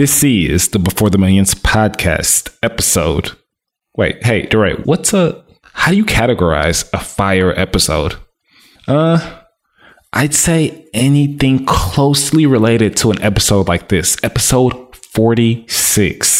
This is the Before the Millions podcast episode. Wait, hey, DeRay, what's a how do you categorize a fire episode? Uh I'd say anything closely related to an episode like this, episode 46.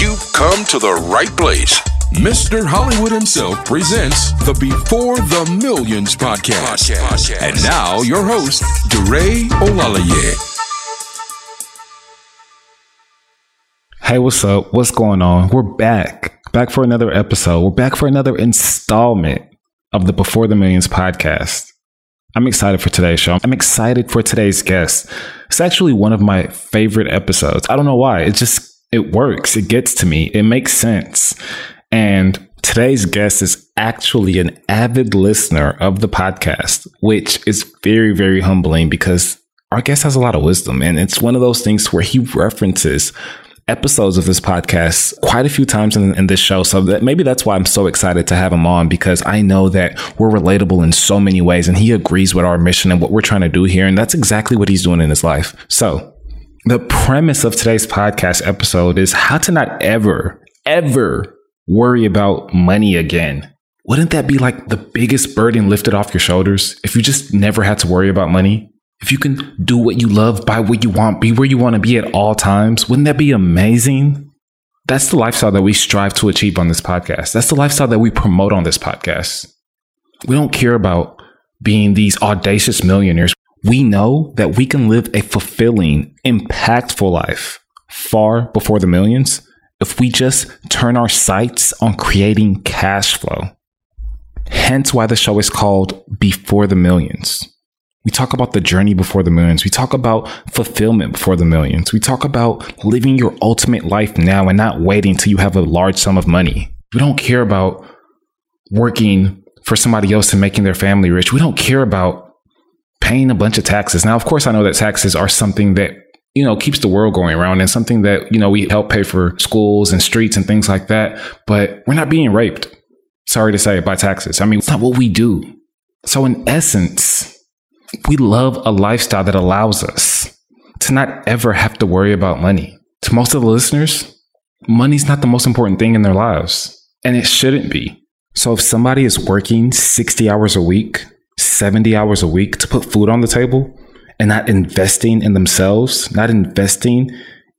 you've come to the right place. Mr. Hollywood himself presents the Before the Millions podcast. And now, your host, DeRay Olalaye. Hey, what's up? What's going on? We're back. Back for another episode. We're back for another installment of the Before the Millions podcast. I'm excited for today's show. I'm excited for today's guest. It's actually one of my favorite episodes. I don't know why. It just it works. It gets to me. It makes sense. And today's guest is actually an avid listener of the podcast, which is very, very humbling because our guest has a lot of wisdom. And it's one of those things where he references episodes of this podcast quite a few times in, in, this show. So that maybe that's why I'm so excited to have him on because I know that we're relatable in so many ways and he agrees with our mission and what we're trying to do here. And that's exactly what he's doing in his life. So the premise of today's podcast episode is how to not ever, ever worry about money again. Wouldn't that be like the biggest burden lifted off your shoulders if you just never had to worry about money? If you can do what you love, buy what you want, be where you want to be at all times, wouldn't that be amazing? That's the lifestyle that we strive to achieve on this podcast. That's the lifestyle that we promote on this podcast. We don't care about being these audacious millionaires. We know that we can live a fulfilling, impactful life far before the millions if we just turn our sights on creating cash flow. Hence why the show is called Before the Millions. We talk about the journey before the millions. We talk about fulfillment before the millions. We talk about living your ultimate life now and not waiting till you have a large sum of money. We don't care about working for somebody else and making their family rich. We don't care about paying a bunch of taxes. Now, of course, I know that taxes are something that you know keeps the world going around and something that you know we help pay for schools and streets and things like that. But we're not being raped. Sorry to say by taxes. I mean, it's not what we do. So, in essence, we love a lifestyle that allows us to not ever have to worry about money. To most of the listeners, money's not the most important thing in their lives, and it shouldn't be. So if somebody is working 60 hours a week, 70 hours a week to put food on the table and not investing in themselves, not investing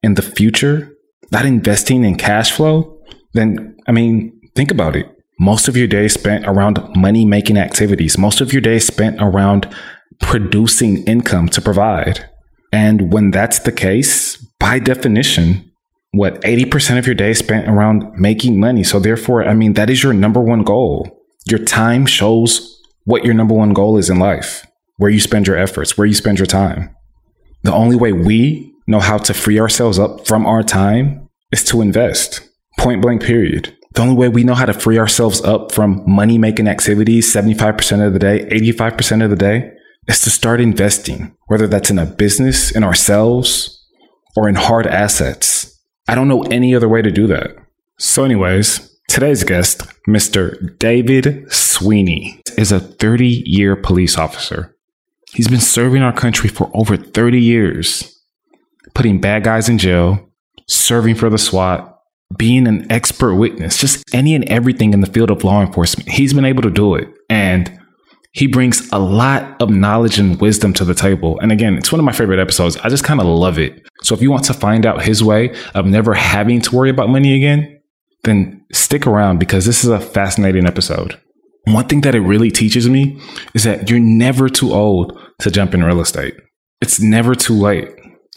in the future, not investing in cash flow, then I mean, think about it. Most of your day spent around money making activities. Most of your day spent around producing income to provide. And when that's the case, by definition, what 80% of your day is spent around making money. So therefore, I mean, that is your number one goal. Your time shows what your number one goal is in life, where you spend your efforts, where you spend your time. The only way we know how to free ourselves up from our time is to invest. Point blank, period. The only way we know how to free ourselves up from money making activities 75% of the day, 85% of the day, is to start investing, whether that's in a business, in ourselves, or in hard assets. I don't know any other way to do that. So, anyways, today's guest, Mr. David Sweeney, is a 30 year police officer. He's been serving our country for over 30 years, putting bad guys in jail, serving for the SWAT, being an expert witness, just any and everything in the field of law enforcement. He's been able to do it. And He brings a lot of knowledge and wisdom to the table. And again, it's one of my favorite episodes. I just kind of love it. So if you want to find out his way of never having to worry about money again, then stick around because this is a fascinating episode. One thing that it really teaches me is that you're never too old to jump in real estate. It's never too late.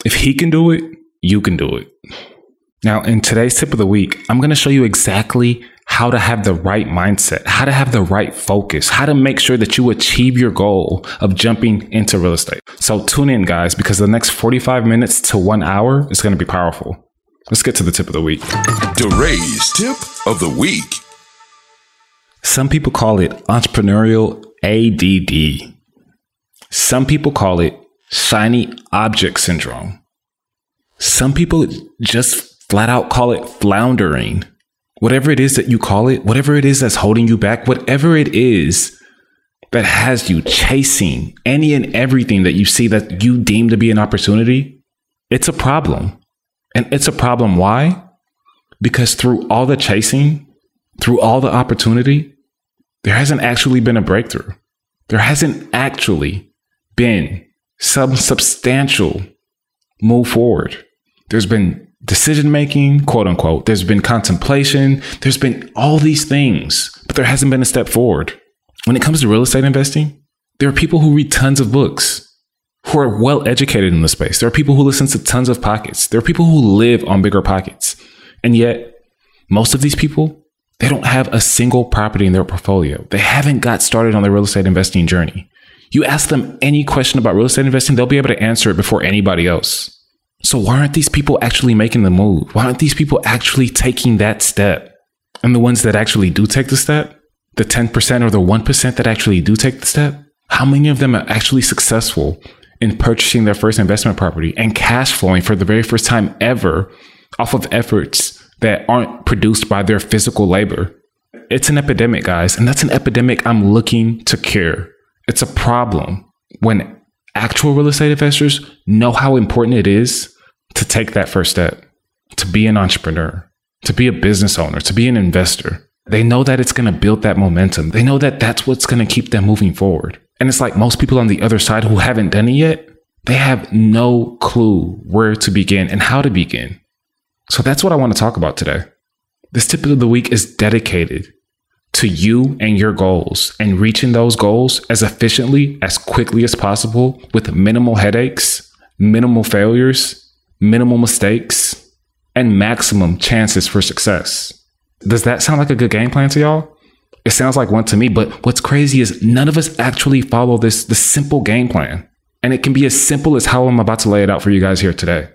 If he can do it, you can do it. Now, in today's tip of the week, I'm going to show you exactly how to have the right mindset, how to have the right focus, how to make sure that you achieve your goal of jumping into real estate. So tune in, guys, because the next 45 minutes to one hour is going to be powerful. Let's get to the tip of the week. DeRay's tip of the week. Some people call it entrepreneurial ADD. Some people call it shiny object syndrome. Some people just flat out call it floundering whatever it is that you call it, whatever it is that's holding you back, whatever it is that has you chasing any and everything that you see that you deem to be an opportunity, it's a problem. And it's a problem. Why? Because through all the chasing, through all the opportunity, there hasn't actually been a breakthrough. There hasn't actually been some substantial move forward. There's been decision making, quote unquote. There's been contemplation. There's been all these things, but there hasn't been a step forward. When it comes to real estate investing, there are people who read tons of books, who are well educated in the space. There are people who listen to tons of pockets. There are people who live on bigger pockets. And yet, most of these people, they don't have a single property in their portfolio. They haven't got started on their real estate investing journey. You ask them any question about real estate investing, they'll be able to answer it before anybody else. So why aren't these people actually making the move? Why aren't these people actually taking that step? And the ones that actually do take the step, the 10% or the 1% that actually do take the step, how many of them are actually successful in purchasing their first investment property and cash flowing for the very first time ever off of efforts that aren't produced by their physical labor? It's an epidemic, guys, and that's an epidemic I'm looking to cure. It's a problem when actual real estate investors know how important it is to take that first step, to be an entrepreneur, to be a business owner, to be an investor. They know that it's going to build that momentum. They know that that's what's going to keep them moving forward. And it's like most people on the other side who haven't done it yet, they have no clue where to begin and how to begin. So that's what I want to talk about today. This tip of the week is dedicated to you and your goals and reaching those goals as efficiently, as quickly as possible with minimal headaches, minimal failures, minimal mistakes, and maximum chances for success. Does that sound like a good game plan to y'all? It sounds like one to me, but what's crazy is none of us actually follow this, this simple game plan. And it can be as simple as how I'm about to lay it out for you guys here today.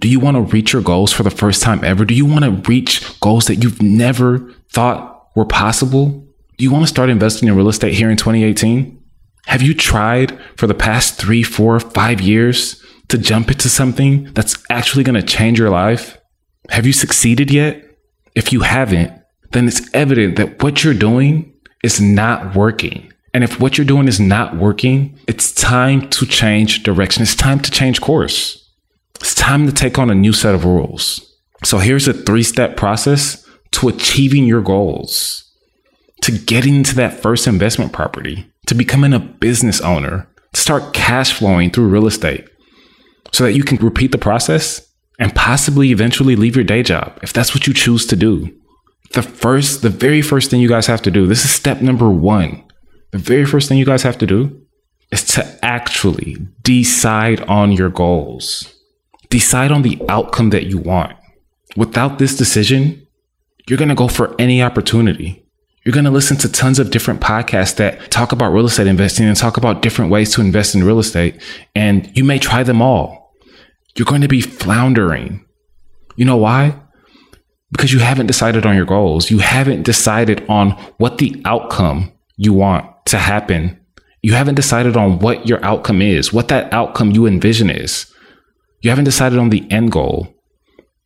Do you want to reach your goals for the first time ever? Do you want to reach goals that you've never thought were possible? Do you want to start investing in real estate here in 2018? Have you tried for the past three, four, five years to jump into something that's actually going to change your life? Have you succeeded yet? If you haven't, then it's evident that what you're doing is not working. And if what you're doing is not working, it's time to change direction. It's time to change course. It's time to take on a new set of rules. So here's a three step process to achieving your goals, to getting to that first investment property, to becoming a business owner, to start cash flowing through real estate so that you can repeat the process and possibly eventually leave your day job if that's what you choose to do. The first, the very first thing you guys have to do, this is step number one. The very first thing you guys have to do is to actually decide on your goals. Decide on the outcome that you want. Without this decision, you're going to go for any opportunity. You're going to listen to tons of different podcasts that talk about real estate investing and talk about different ways to invest in real estate. And you may try them all. You're going to be floundering. You know why? Because you haven't decided on your goals. You haven't decided on what the outcome you want to happen. You haven't decided on what your outcome is, what that outcome you envision is. You haven't decided on the end goal.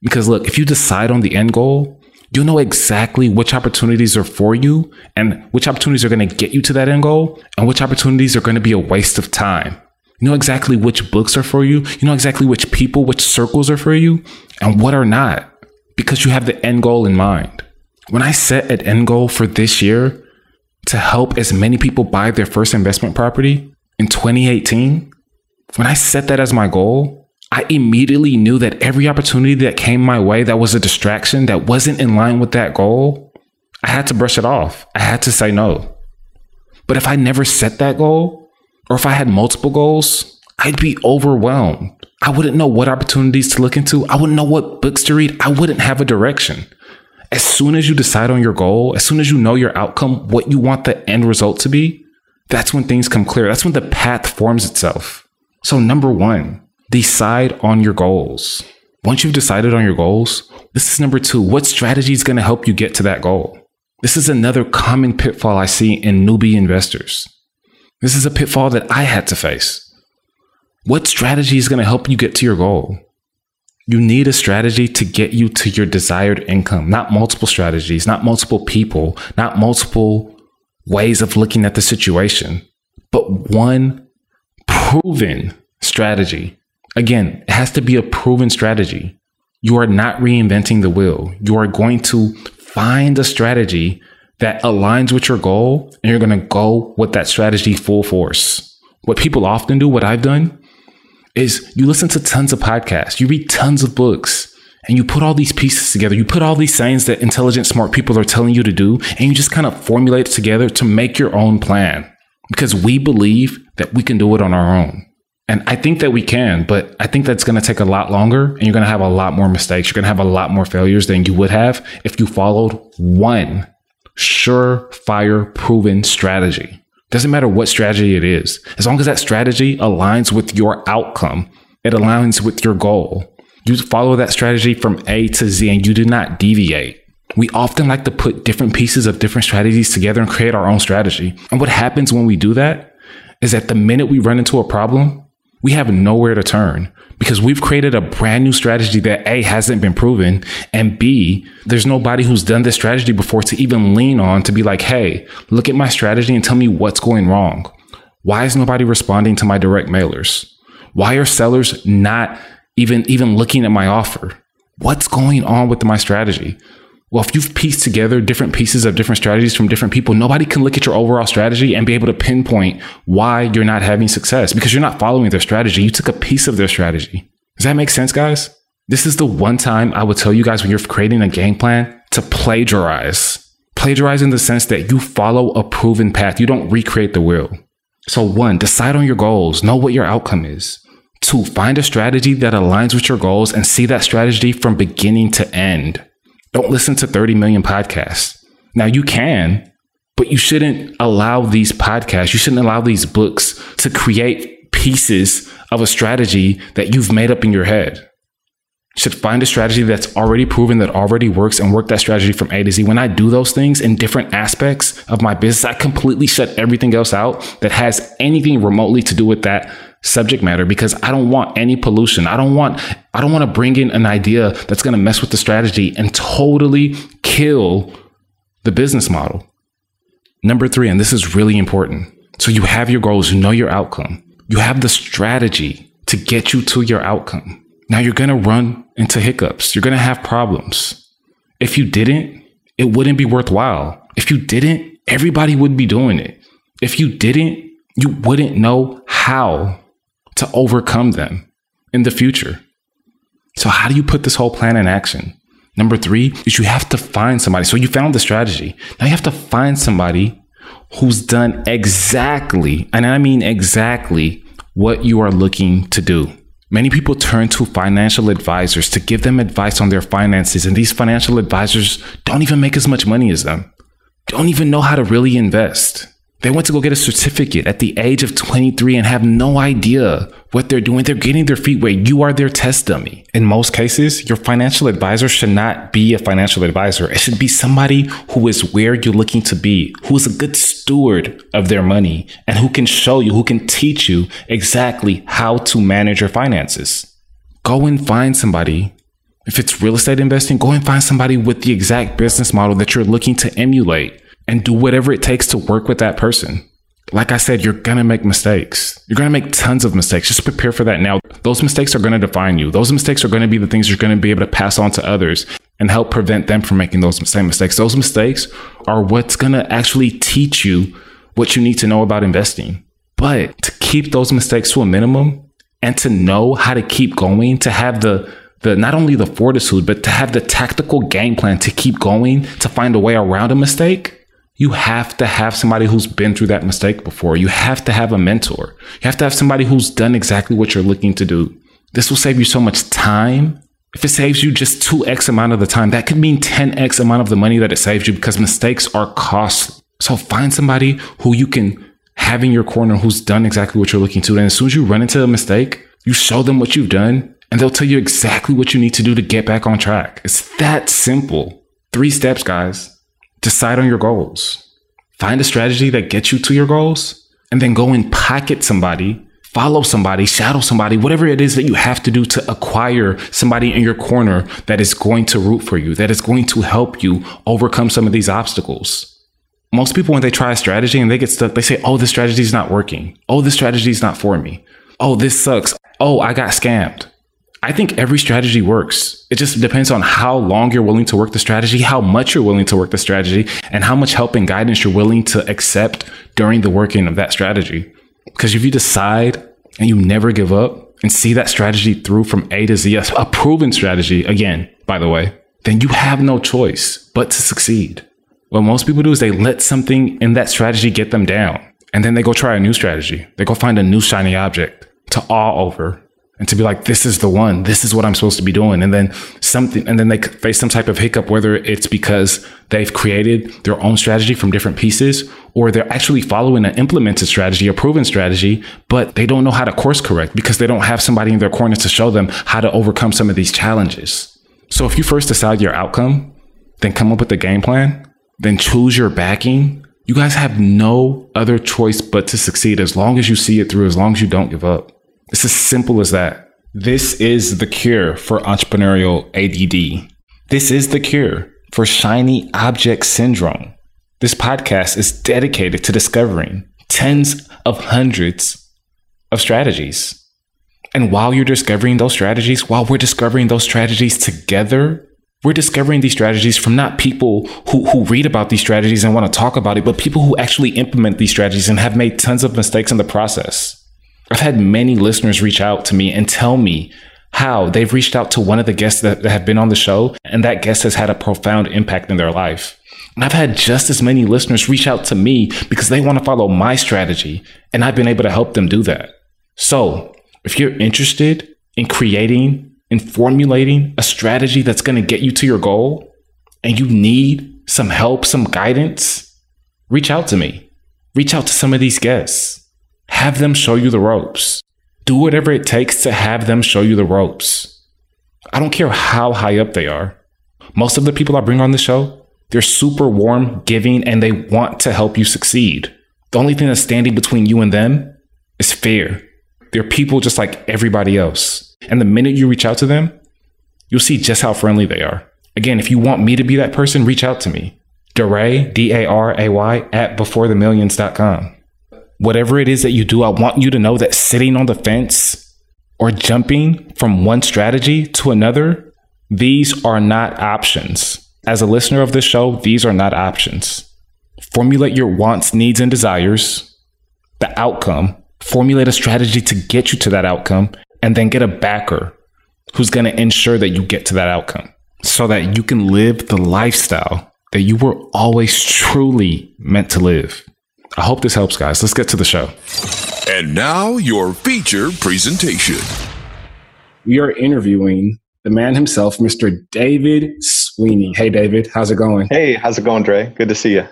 Because look, if you decide on the end goal, you know exactly which opportunities are for you and which opportunities are going to get you to that end goal and which opportunities are going to be a waste of time. You know exactly which books are for you. You know exactly which people, which circles are for you and what are not because you have the end goal in mind. When I set an end goal for this year, to help as many people buy their first investment property in 2018, when I set that as my goal, I immediately knew that every opportunity that came my way that was a distraction, that wasn't in line with that goal, I had to brush it off. I had to say no. But if I never set that goal, or if I had multiple goals, I'd be overwhelmed. I wouldn't know what opportunities to look into. I wouldn't know what books to read. I wouldn't have a direction. As soon as you decide on your goal, as soon as you know your outcome, what you want the end result to be, that's when things come clear. That's when the path forms itself. So, number one, decide on your goals. Once you've decided on your goals, this is number two. What strategy is going to help you get to that goal? This is another common pitfall I see in newbie investors. This is a pitfall that I had to face. What strategy is going to help you get to your goal? You need a strategy to get you to your desired income, not multiple strategies, not multiple people, not multiple ways of looking at the situation, but one proven strategy. Again, it has to be a proven strategy. You are not reinventing the wheel. You are going to find a strategy that aligns with your goal and you're going to go with that strategy full force. What people often do, what I've done, is you listen to tons of podcasts, you read tons of books, and you put all these pieces together. You put all these sayings that intelligent, smart people are telling you to do, and you just kind of formulate it together to make your own plan because we believe that we can do it on our own. And I think that we can, but I think that's going to take a lot longer and you're going to have a lot more mistakes. You're going to have a lot more failures than you would have if you followed one surefire proven strategy. Doesn't matter what strategy it is. As long as that strategy aligns with your outcome, it aligns with your goal. You follow that strategy from A to Z and you do not deviate. We often like to put different pieces of different strategies together and create our own strategy. And what happens when we do that is that the minute we run into a problem, we have nowhere to turn because we've created a brand new strategy that A hasn't been proven and B, there's nobody who's done this strategy before to even lean on to be like, hey, look at my strategy and tell me what's going wrong. Why is nobody responding to my direct mailers? Why are sellers not even even looking at my offer? What's going on with my strategy? Well, if you've pieced together different pieces of different strategies from different people, nobody can look at your overall strategy and be able to pinpoint why you're not having success because you're not following their strategy. You took a piece of their strategy. Does that make sense, guys? This is the one time I would tell you guys when you're creating a game plan to plagiarize. Plagiarize in the sense that you follow a proven path, you don't recreate the wheel. So, one, decide on your goals, know what your outcome is. Two, find a strategy that aligns with your goals and see that strategy from beginning to end. Don't listen to 30 million podcasts. Now you can, but you shouldn't allow these podcasts, you shouldn't allow these books to create pieces of a strategy that you've made up in your head. You should find a strategy that's already proven that already works and work that strategy from A to Z. When I do those things in different aspects of my business, I completely shut everything else out that has anything remotely to do with that subject matter because I don't want any pollution. I don't want I don't want to bring in an idea that's going to mess with the strategy and totally kill the business model. Number 3 and this is really important. So you have your goals, you know your outcome. You have the strategy to get you to your outcome. Now you're going to run into hiccups. You're going to have problems. If you didn't, it wouldn't be worthwhile. If you didn't, everybody would be doing it. If you didn't, you wouldn't know how to overcome them in the future. So, how do you put this whole plan in action? Number three is you have to find somebody. So, you found the strategy. Now, you have to find somebody who's done exactly, and I mean exactly, what you are looking to do. Many people turn to financial advisors to give them advice on their finances, and these financial advisors don't even make as much money as them, don't even know how to really invest. They went to go get a certificate at the age of 23 and have no idea what they're doing. They're getting their feet wet. You are their test dummy. In most cases, your financial advisor should not be a financial advisor. It should be somebody who is where you're looking to be, who is a good steward of their money, and who can show you, who can teach you exactly how to manage your finances. Go and find somebody. If it's real estate investing, go and find somebody with the exact business model that you're looking to emulate and do whatever it takes to work with that person. Like I said, you're going to make mistakes. You're going to make tons of mistakes. Just prepare for that now. Those mistakes are going to define you. Those mistakes are going to be the things you're going to be able to pass on to others. and help prevent them from making those same mistakes. Those mistakes are what's going to actually teach you what you need to know about investing. But to keep those mistakes to a minimum and to know how to keep going, to have the the not only the fortitude, but to have the tactical game plan to keep going, to find a way around a mistake, you have to have somebody who's been through that mistake before. You have to have a mentor. You have to have somebody who's done exactly what you're looking to do. This will save you so much time. If it saves you just 2x amount of the time, that could mean 10x amount of the money that it saves you because mistakes are costly. So find somebody who you can have in your corner who's done exactly what you're looking to. And as soon as you run into a mistake, you show them what you've done and they'll tell you exactly what you need to do to get back on track. It's that simple. Three steps, guys. Decide on your goals. Find a strategy that gets you to your goals and then go and pocket somebody, follow somebody, shadow somebody, whatever it is that you have to do to acquire somebody in your corner that is going to root for you, that is going to help you overcome some of these obstacles. Most people, when they try a strategy and they get stuck, they say, Oh, this strategy is not working. Oh, this strategy is not for me. Oh, this sucks. Oh, I got scammed. I think every strategy works. It just depends on how long you're willing to work the strategy, how much you're willing to work the strategy, and how much help and guidance you're willing to accept during the working of that strategy. Because if you decide and you never give up and see that strategy through from A to Z, a proven strategy, again, by the way, then you have no choice but to succeed. What most people do is they let something in that strategy get them down. And then they go try a new strategy. They go find a new shiny object to awe over and to be like, this is the one, this is what I'm supposed to be doing. And then something, and then they face some type of hiccup, whether it's because they've created their own strategy from different pieces, or they're actually following an implemented strategy, a proven strategy, but they don't know how to course correct because they don't have somebody in their corner to show them how to overcome some of these challenges. So if you first decide your outcome, then come up with a game plan, then choose your backing, you guys have no other choice but to succeed as long as you see it through, as long as you don't give up. It's as simple as that. This is the cure for entrepreneurial ADD. This is the cure for shiny object syndrome. This podcast is dedicated to discovering tens of hundreds of strategies. And while you're discovering those strategies, while we're discovering those strategies together, we're discovering these strategies from not people who, who read about these strategies and want to talk about it, but people who actually implement these strategies and have made tons of mistakes in the process. I've had many listeners reach out to me and tell me how they've reached out to one of the guests that, have been on the show, and that guest has had a profound impact in their life. And I've had just as many listeners reach out to me because they want to follow my strategy, and I've been able to help them do that. So, if you're interested in creating and formulating a strategy that's going to get you to your goal, and you need some help, some guidance, reach out to me. Reach out to some of these guests. Have them show you the ropes. Do whatever it takes to have them show you the ropes. I don't care how high up they are. Most of the people I bring on the show, they're super warm, giving, and they want to help you succeed. The only thing that's standing between you and them is fear. They're people just like everybody else. And the minute you reach out to them, you'll see just how friendly they are. Again, if you want me to be that person, reach out to me. Daray, D A R A Y, at beforethemillions.com whatever it is that you do, I want you to know that sitting on the fence or jumping from one strategy to another, these are not options. As a listener of this show, these are not options. Formulate your wants, needs, and desires, the outcome, formulate a strategy to get you to that outcome, and then get a backer who's going to ensure that you get to that outcome so that you can live the lifestyle that you were always truly meant to live. I hope this helps, guys. Let's get to the show. And now, your feature presentation. We are interviewing the man himself, Mr. David Sweeney. Hey, David, how's it going? Hey, how's it going, Dre? Good to see you.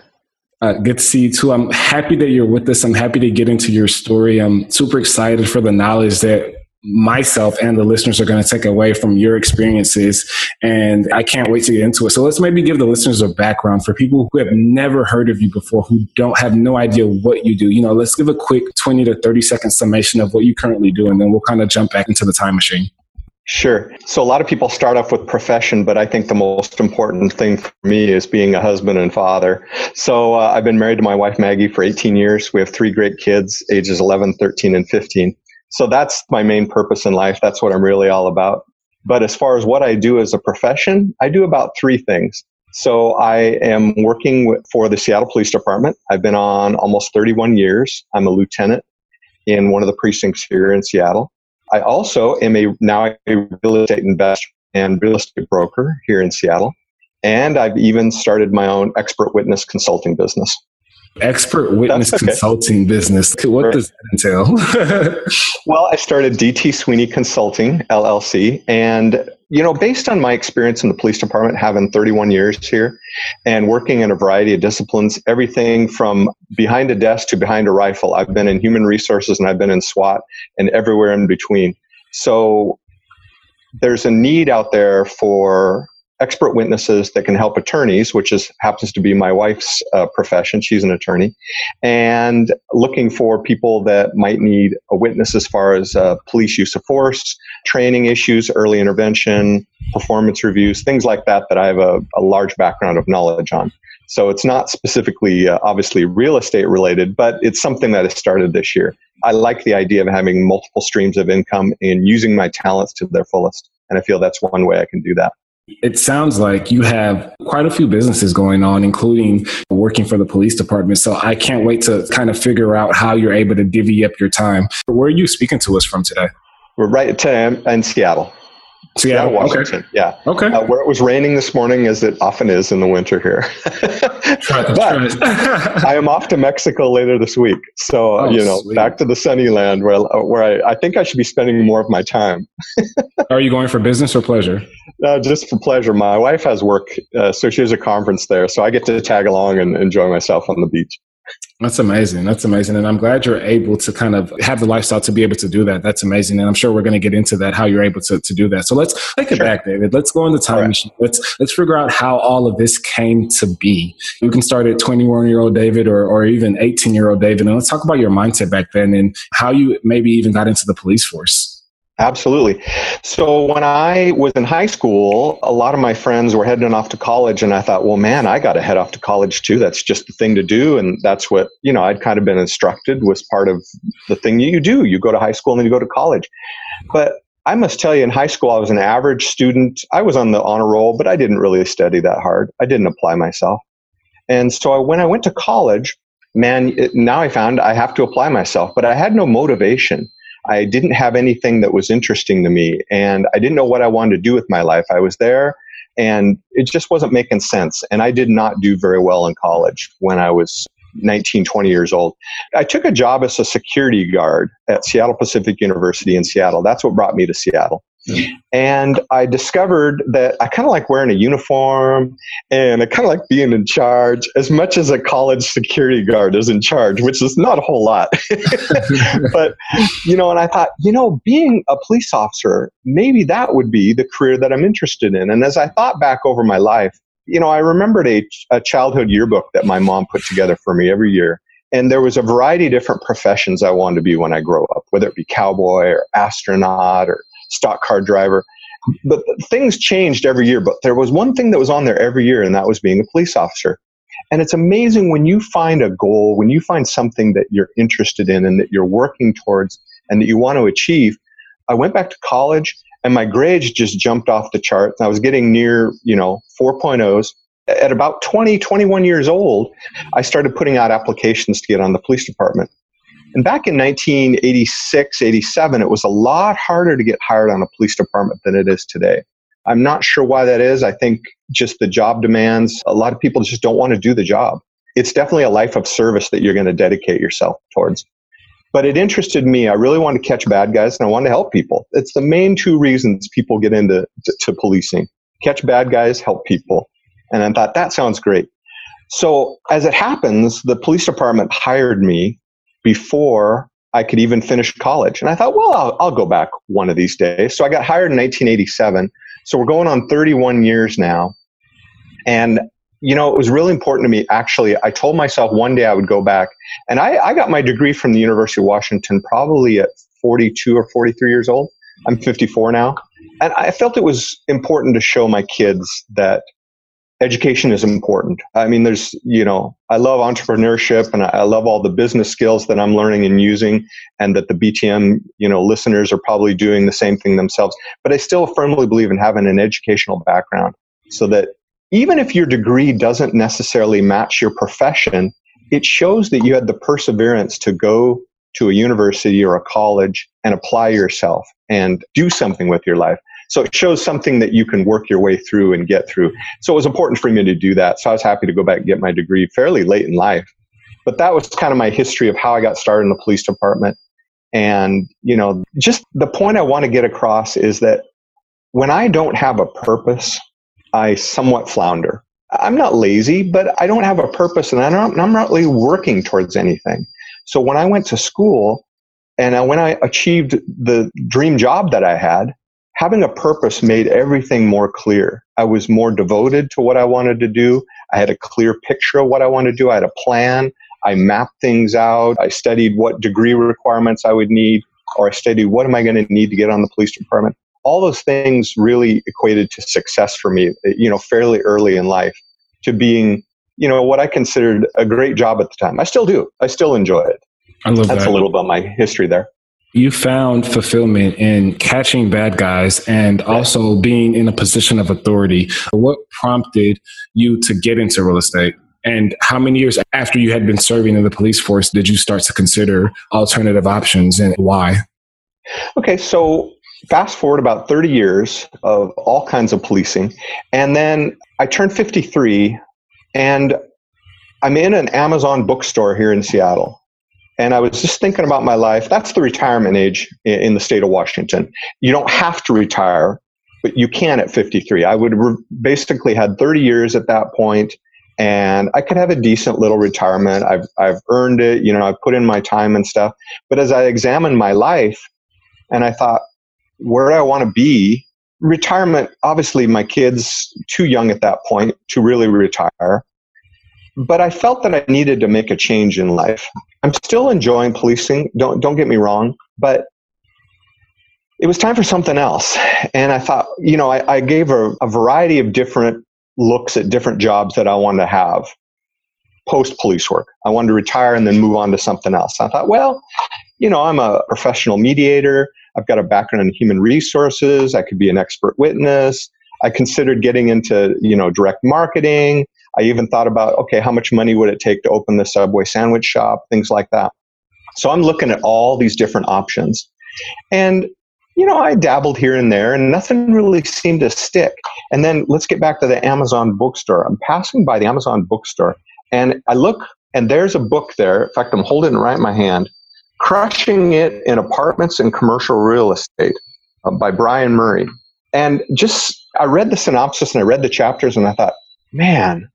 Uh, good to see you too. I'm happy that you're with us. I'm happy to get into your story. I'm super excited for the knowledge that myself and the listeners are going to take away from your experiences. And I can't wait to get into it. So let's maybe give the listeners a background for people who have never heard of you before, who don't have no idea what you do. You know, let's give a quick 20 to 30 second summation of what you currently do, and then we'll kind of jump back into the time machine. Sure. So a lot of people start off with profession, but I think the most important thing for me is being a husband and father. So uh, I've been married to my wife Maggie for 18 years. We have three great kids, ages 11, 13, and 15. So that's my main purpose in life. That's what I'm really all about. But as far as what I do as a profession, I do about three things. So I am working with, for the Seattle Police Department. I've been on almost 31 years. I'm a lieutenant in one of the precincts here in Seattle. I also am a now a real estate investor and real estate broker here in Seattle. And I've even started my own expert witness consulting business. Expert witness okay. consulting business. What right. does that entail? well, I started DT Sweeney Consulting LLC, and you know, based on my experience in the police department, having 31 years here, and working in a variety of disciplines, everything from behind a desk to behind a rifle. I've been in human resources, and I've been in SWAT, and everywhere in between. So there's a need out there for expert witnesses that can help attorneys, which is happens to be my wife's uh, profession. She's an attorney, and looking for people that might need a witness as far as uh, police use of force, training issues, early intervention, performance reviews, things like that. That I have a, a large background of knowledge on. So it's not specifically, uh, obviously, real estate related, but it's something that has started this year. I like the idea of having multiple streams of income and using my talents to their fullest. And I feel that's one way I can do that. It sounds like you have quite a few businesses going on, including working for the police department. So I can't wait to kind of figure out how you're able to divvy up your time. Where are you speaking to us from today? We're right today in Seattle. Seattle, Washington. Okay. Yeah. Okay. Uh, where it was raining this morning, as it often is in the winter here. but I am off to Mexico later this week, so oh, you know, sweet. back to the sunny land where where I, I think I should be spending more of my time. Are you going for business or pleasure? Uh, just for pleasure. My wife has work, uh, so she has a conference there, so I get to tag along and enjoy myself on the beach. That's amazing. That's amazing. And I'm glad you're able to kind of have the lifestyle to be able to do that. That's amazing. And I'm sure we're going to get into that, how you're able to, to do that. So let's take it back, David. Let's go in the time right. machine. Let's, let's figure out how all of this came to be. You can start at 21 year old David or, or even 18 year old David. And let's talk about your mindset back then and how you maybe even got into the police force. Absolutely. So when I was in high school, a lot of my friends were heading off to college, and I thought, well, man, I got to head off to college too. That's just the thing to do, and that's what you know. I'd kind of been instructed was part of the thing you do. You go to high school and then you go to college. But I must tell you, in high school, I was an average student. I was on the honor roll, but I didn't really study that hard. I didn't apply myself, and so I, when I went to college, man, it, now I found I have to apply myself, but I had no motivation I didn't have anything that was interesting to me, and I didn't know what I wanted to do with my life. I was there, and it just wasn't making sense. And I did not do very well in college when I was 19, 20 years old. I took a job as a security guard at Seattle Pacific University in Seattle. That's what brought me to Seattle. And I discovered that I kind of like wearing a uniform and I kind of like being in charge as much as a college security guard is in charge, which is not a whole lot. but, you know, and I thought, you know, being a police officer, maybe that would be the career that I'm interested in. And as I thought back over my life, you know, I remembered a, a childhood yearbook that my mom put together for me every year. And there was a variety of different professions I wanted to be when I grow up, whether it be cowboy or astronaut or stock car driver. But things changed every year. But there was one thing that was on there every year, and that was being a police officer. And it's amazing when you find a goal, when you find something that you're interested in and that you're working towards and that you want to achieve. I went back to college and my grades just jumped off the charts. I was getting near, you know, 4.0s. At about 20, 21 years old, I started putting out applications to get on the police department. And back in 1986, 87, it was a lot harder to get hired on a police department than it is today. I'm not sure why that is. I think just the job demands, a lot of people just don't want to do the job. It's definitely a life of service that you're going to dedicate yourself towards. But it interested me. I really wanted to catch bad guys and I wanted to help people. It's the main two reasons people get into to, to policing catch bad guys, help people. And I thought that sounds great. So as it happens, the police department hired me before I could even finish college. And I thought, well, I'll, I'll, go back one of these days. So I got hired in 1987. So we're going on 31 years now. And, you know, it was really important to me. Actually, I told myself one day I would go back. And I, I got my degree from the University of Washington probably at 42 or 43 years old. I'm 54 now. And I felt it was important to show my kids that education is important. I mean, there's, you know, I love entrepreneurship and I love all the business skills that I'm learning and using and that the BTM, you know, listeners are probably doing the same thing themselves. But I still firmly believe in having an educational background so that even if your degree doesn't necessarily match your profession, it shows that you had the perseverance to go to a university or a college and apply yourself and do something with your life. So it shows something that you can work your way through and get through. So it was important for me to do that. So I was happy to go back and get my degree fairly late in life. But that was kind of my history of how I got started in the police department. And, you know, just the point I want to get across is that when I don't have a purpose, I somewhat flounder. I'm not lazy, but I don't have a purpose and I'm not really working towards anything. So when I went to school and uh, when I achieved the dream job that I had, having a purpose made everything more clear. I was more devoted to what I wanted to do. I had a clear picture of what I wanted to do. I had a plan. I mapped things out. I studied what degree requirements I would need, or I studied what am I going to need to get on the police department all those things really equated to success for me, you know, fairly early in life to being, you know, what I considered a great job at the time. I still do. I still enjoy it. I love That's that. a little about my history there. You found fulfillment in catching bad guys and also being in a position of authority. What prompted you to get into real estate? And how many years after you had been serving in the police force did you start to consider alternative options and why? Okay, so fast forward about 30 years of all kinds of policing. And then I turned 53 and I'm in an Amazon bookstore here in Seattle. And I was just thinking about my life. That's the retirement age in the state of Washington. You don't have to retire, but you can at 53. I would re- basically had 30 years at that point and I could have a decent little retirement. I've, I've earned it. You know, I've put in my time and stuff. But as I examined my life and I thought, where do I want to be. Retirement, obviously, my kids too young at that point to really retire. But I felt that I needed to make a change in life. I'm still enjoying policing. Don't don't get me wrong, but it was time for something else. And I thought, you know, I, I gave a, a variety of different looks at different jobs that I wanted to have post police work. I wanted to retire and then move on to something else. I thought, well, you know, I'm a professional mediator. I've got a background in human resources. I could be an expert witness. I considered getting into, you know, direct marketing. I even thought about, okay, how much money would it take to open the Subway sandwich shop? Things like that. So I'm looking at all these different options. And, you know, I dabbled here and there and nothing really seemed to stick. And then let's get back to the Amazon bookstore. I'm passing by the Amazon bookstore and I look and there's a book there. In fact, I'm holding it right in my hand Crushing It in Apartments and Commercial Real Estate uh, by Brian Murray. And just, I read the synopsis and I read the chapters and I thought, man,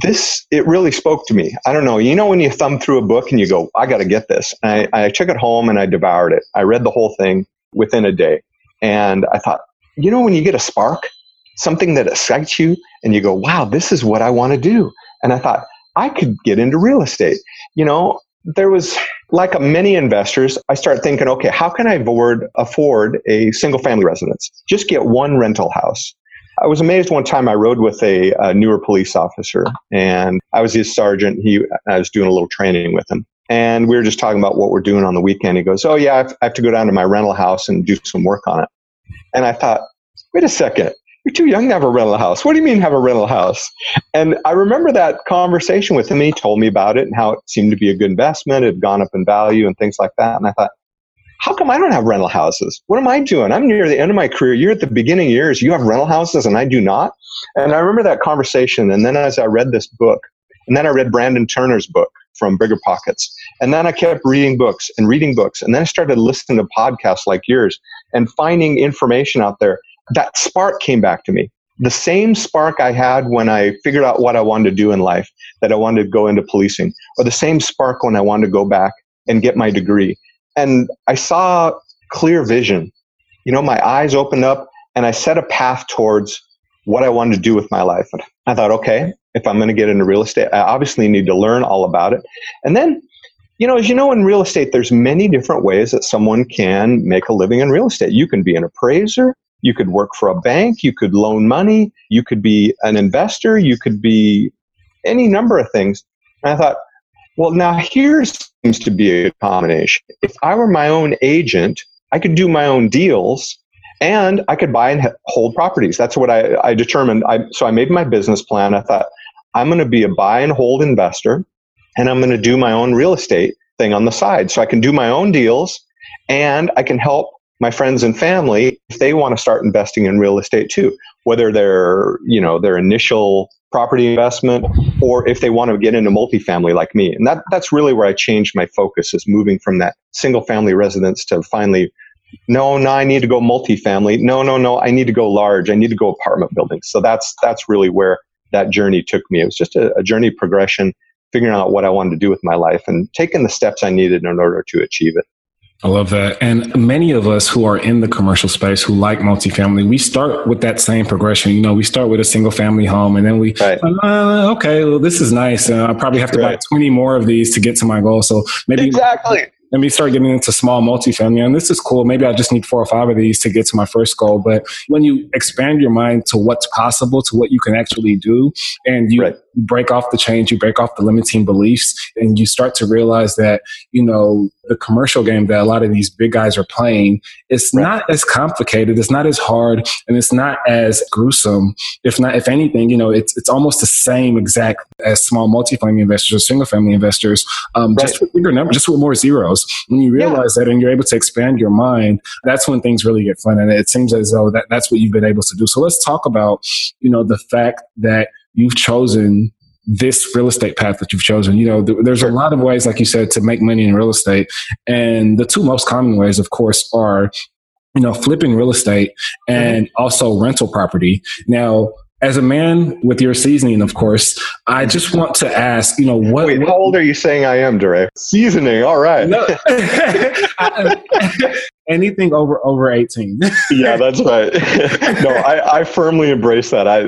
this, it really spoke to me. I don't know. You know, when you thumb through a book and you go, I got to get this. I, I took it home and I devoured it. I read the whole thing within a day. And I thought, you know, when you get a spark, something that excites you and you go, wow, this is what I want to do. And I thought, I could get into real estate. You know, there was like many investors, I start thinking, okay, how can I afford a single family residence? Just get one rental house. I was amazed one time I rode with a, a newer police officer and I was his sergeant. He, I was doing a little training with him and we were just talking about what we're doing on the weekend. He goes, Oh yeah, I have to go down to my rental house and do some work on it. And I thought, wait a second you're too young to have a rental house. What do you mean have a rental house? And I remember that conversation with him. He told me about it and how it seemed to be a good investment. It had gone up in value and things like that. And I thought, how come I don't have rental houses? What am I doing? I'm near the end of my career. You're at the beginning years. You have rental houses and I do not. And I remember that conversation. And then as I read this book, and then I read Brandon Turner's book from Bigger Pockets. And then I kept reading books and reading books. And then I started listening to podcasts like yours and finding information out there that spark came back to me. The same spark I had when I figured out what I wanted to do in life, that I wanted to go into policing, or the same spark when I wanted to go back and get my degree. And I saw clear vision. You know, my eyes opened up and I set a path towards what I wanted to do with my life. And I thought, okay, if I'm going to get into real estate, I obviously need to learn all about it. And then, you know, as you know, in real estate, there's many different ways that someone can make a living in real estate. You can be an appraiser, You could work for a bank. You could loan money. You could be an investor. You could be any number of things. And I thought, well, now here seems to be a combination. If I were my own agent, I could do my own deals and I could buy and hold properties. That's what I, I determined. I, so I made my business plan. I thought, I'm going to be a buy and hold investor and I'm going to do my own real estate thing on the side. So I can do my own deals and I can help my friends and family if they want to start investing in real estate too, whether they're, you know, their initial property investment or if they want to get into multifamily like me. And that, that's really where I changed my focus is moving from that single family residence to finally, no, no, I need to go multifamily. No, no, no, I need to go large. I need to go apartment buildings. So that's, that's really where that journey took me. It was just a, a journey progression, figuring out what I wanted to do with my life and taking the steps I needed in order to achieve it. I love that. And many of us who are in the commercial space who like multifamily, we start with that same progression. You know, we start with a single family home and then we, right. uh, okay, well, this is nice. Uh, I probably have to right. buy 20 more of these to get to my goal. So maybe exactly let me start getting into small multifamily. And this is cool. Maybe I just need four or five of these to get to my first goal. But when you expand your mind to what's possible, to what you can actually do, and you right. break off the chains, you break off the limiting beliefs, and you start to realize that, you know, the commercial game that a lot of these big guys are playing, it's right. not as complicated, it's not as hard, and it's not as gruesome. If not, if anything, you know, it's it's almost the same exact as small multifamily investors or single family investors, um, right. just with bigger numbers, just with more zeros. When you realize yeah. that and you're able to expand your mind, that's when things really get fun. And it seems as though that, that's what you've been able to do. So let's talk about, you know, the fact that you've chosen this real estate path that you've chosen. You know, th- there's a lot of ways, like you said, to make money in real estate. And the two most common ways, of course, are, you know, flipping real estate and mm-hmm. also rental property. Now, as a man with your seasoning, of course, I just want to ask, you know, what? Wait, what, how old are you saying I am, Dre? Seasoning, all right. No, anything over over eighteen. yeah, that's right. no, I, I firmly embrace that. I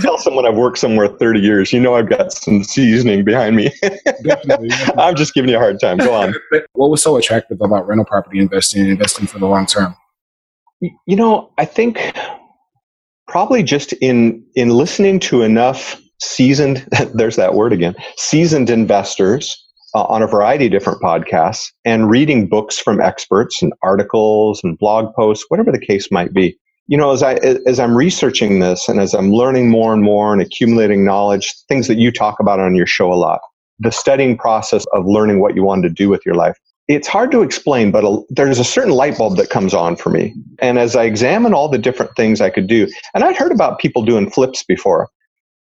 tell someone I've worked somewhere thirty years. You know, I've got some seasoning behind me. definitely, definitely. I'm just giving you a hard time. Go on. what was so attractive about rental property investing and investing for the long term? You know, I think probably just in in listening to enough seasoned there's that word again seasoned investors uh, on a variety of different podcasts and reading books from experts and articles and blog posts whatever the case might be. You know as i as i'm researching this and as i'm learning more and more and accumulating knowledge things that you talk about on your show a lot the studying process of learning what you want to do with your life it's hard to explain, but a, there's a certain light bulb that comes on for me. And as I examine all the different things I could do, and I'd heard about people doing flips before,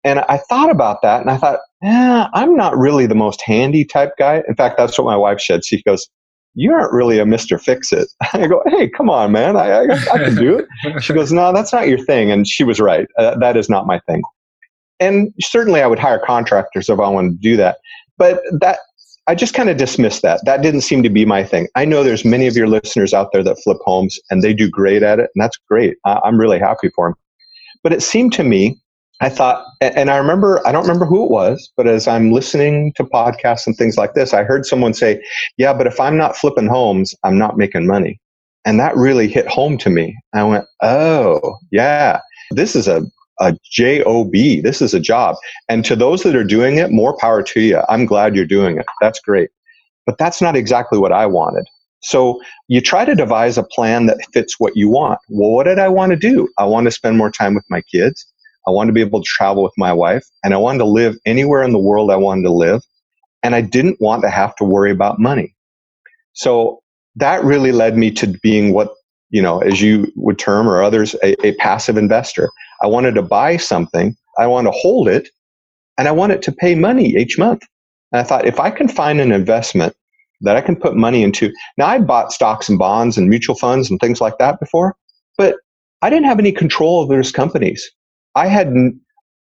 and I thought about that, and I thought, eh, I'm not really the most handy type guy. In fact, that's what my wife said. She goes, "You aren't really a Mister Fix It." I go, "Hey, come on, man, I, I, I can do it." She goes, "No, that's not your thing," and she was right. Uh, that is not my thing. And certainly, I would hire contractors if I wanted to do that. But that I just kind of dismissed that. That didn't seem to be my thing. I know there's many of your listeners out there that flip homes and they do great at it, and that's great. I'm really happy for them. But it seemed to me, I thought, and I remember, I don't remember who it was, but as I'm listening to podcasts and things like this, I heard someone say, Yeah, but if I'm not flipping homes, I'm not making money. And that really hit home to me. I went, Oh, yeah, this is a a job. This is a job. And to those that are doing it, more power to you. I'm glad you're doing it. That's great. But that's not exactly what I wanted. So you try to devise a plan that fits what you want. Well, what did I want to do? I want to spend more time with my kids. I wanted to be able to travel with my wife and I wanted to live anywhere in the world I wanted to live. And I didn't want to have to worry about money. So that really led me to being what, you know, as you would term or others, a, a passive investor. I wanted to buy something, I want to hold it, and I want it to pay money each month. And I thought if I can find an investment that I can put money into. Now, I bought stocks and bonds and mutual funds and things like that before, but I didn't have any control over those companies. I had n-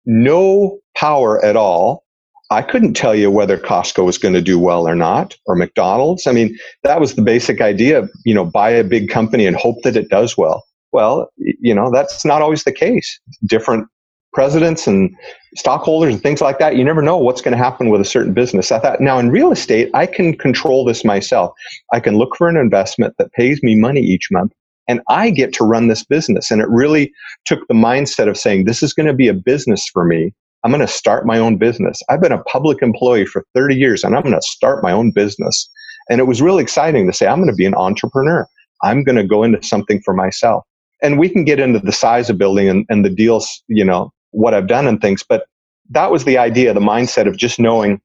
no power at all. I couldn't tell you whether Costco was going to do well or not, or McDonald's. I mean, that was the basic idea. You know, buy a big company and hope that it does well. Well, you know, that's not always the case. Different presidents and stockholders and things like that, you never know what's going to happen with a certain business. I thought, now in real estate, I can control this myself. I can look for an investment that pays me money each month and I get to run this business. And it really took the mindset of saying, this is going to be a business for me. I'm going to start my own business. I've been a public employee for 30 years and I'm going to start my own business. And it was really exciting to say, I'm going to be an entrepreneur. I'm going to go into something for myself. And we can get into the size of building and, and the deals, you know, what I've done and things. But that was the idea, the mindset of just knowing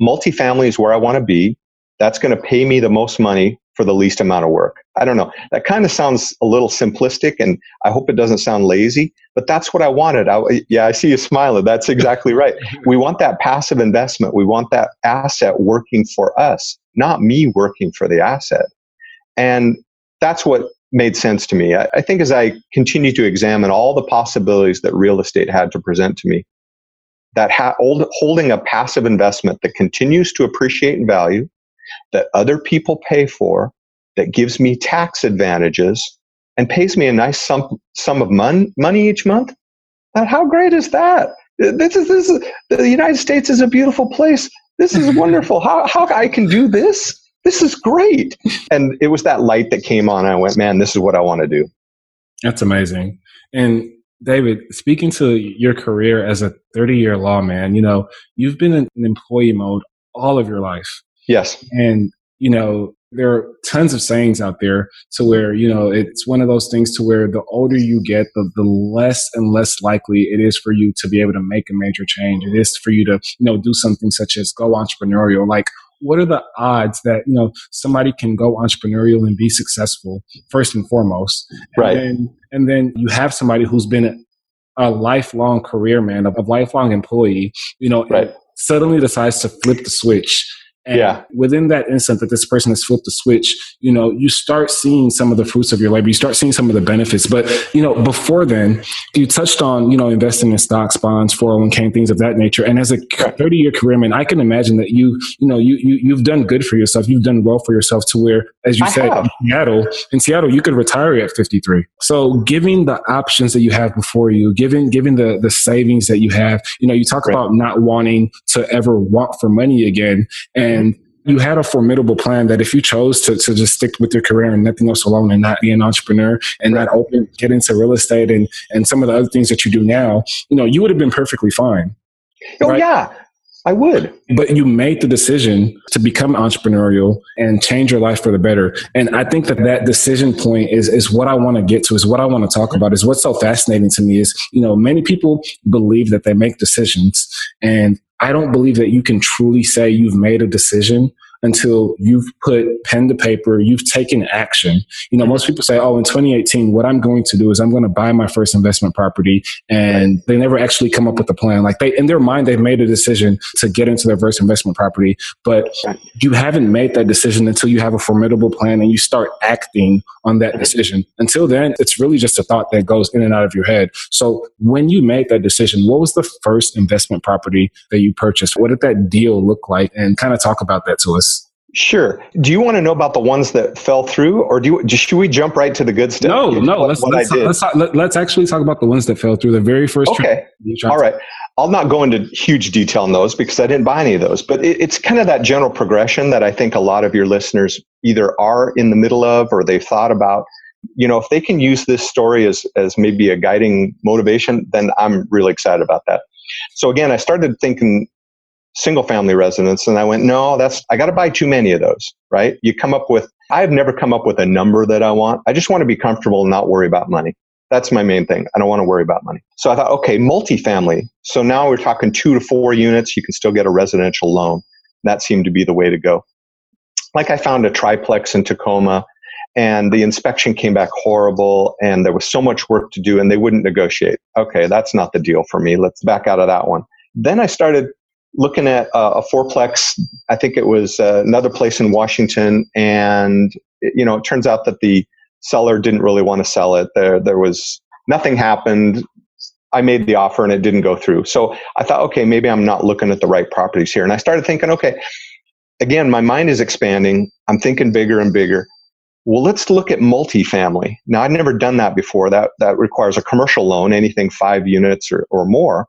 multifamily is where I want to be. That's going to pay me the most money for the least amount of work. I don't know. That kind of sounds a little simplistic and I hope it doesn't sound lazy, but that's what I wanted. I, yeah, I see you smiling. That's exactly right. we want that passive investment. We want that asset working for us, not me working for the asset. And that's what made sense to me. I, I think as I continue to examine all the possibilities that real estate had to present to me, that ha- holding a passive investment that continues to appreciate in value, that other people pay for, that gives me tax advantages, and pays me a nice sum, sum of mon- money each month. How great is that? This is, this is, the United States is a beautiful place. This is wonderful. How, how I can do this? This is great. And it was that light that came on. I went, man, this is what I want to do. That's amazing. And David, speaking to your career as a 30 year lawman, you know, you've been in employee mode all of your life. Yes. And, you know, there are tons of sayings out there to where, you know, it's one of those things to where the older you get, the, the less and less likely it is for you to be able to make a major change. It is for you to, you know, do something such as go entrepreneurial. Like, what are the odds that, you know, somebody can go entrepreneurial and be successful first and foremost? And right. Then, and then you have somebody who's been a, lifelong career man, a, a lifelong employee, you know, right. suddenly decides to flip the switch and yeah. within that instant that this person has flipped the switch, you know, you start seeing some of the fruits of your labor. You start seeing some of the benefits. But, you know, before then, you touched on, you know, investing in stocks, bonds, 401k, things of that nature. And as a 30 year career man, I can imagine that you, you know, you, you, you've done good for yourself. You've done well for yourself to where, as you I said, in Seattle, in Seattle, you could retire at 53. So giving the options that you have before you, given, given the, the savings that you have, you know, you talk Right. about not wanting to ever want for money again. And you had a formidable plan that if you chose to, to just stick with your career and nothing else alone and not be an entrepreneur and not open, get into real estate and, and some of the other things that you do now, you know, you would have been perfectly fine. Oh, Right. yeah, I would. But you made the decision to become entrepreneurial and change your life for the better. And I think that that decision point is, is what I want to get to, is what I want to talk about, is what's so fascinating to me is, you know, many people believe that they make decisions. And I don't believe that you can truly say you've made a decision until you've put pen to paper, you've taken action. You know, most people say, oh, in 2018, what I'm going to do is I'm going to buy my first investment property. And they never actually come up with a plan. Like they, in their mind, they've made a decision to get into their first investment property, but you haven't made that decision until you have a formidable plan and you start acting on that decision. Until then, it's really just a thought that goes in and out of your head. So when you made that decision, what was the first investment property that you purchased? What did that deal look like? And kind of talk about that to us. Sure. Do you want to know about the ones that fell through, or do you? just- Should we jump right to the good stuff? No, no. What- Let's what let's, let's, talk, let, us actually talk about the ones that fell through. The very first. Okay. All right. I'll not go into huge detail on those because I didn't buy any of those, but it, it's kind of that general progression that I think a lot of your listeners either are in the middle of or they've thought about. You know, if they can use this story as, as maybe a guiding motivation, then I'm really excited about that. So again, I started thinking single family residence and I went, no, that's, I got to buy too many of those, right? You come up with, I have never come up with a number that I want. I just want to be comfortable and not worry about money. That's my main thing. I don't want to worry about money. So I thought, okay, multifamily. So now we're talking two to four units. You can still get a residential loan. That seemed to be the way to go. Like I found a triplex in Tacoma and the inspection came back horrible and there was so much work to do and they wouldn't negotiate. Okay, that's not the deal for me. Let's back out of that one. Then I started looking at uh, a fourplex. I think it was uh, another place in Washington and you know, it turns out that the seller didn't really want to sell it. There, there was nothing happened. I made the offer and it didn't go through. So I thought, okay, maybe I'm not looking at the right properties here. And I started thinking, okay, again, my mind is expanding. I'm thinking bigger and bigger. Well, let's look at multifamily. Now, I've never done that before. That that requires a commercial loan, anything five units or, or more.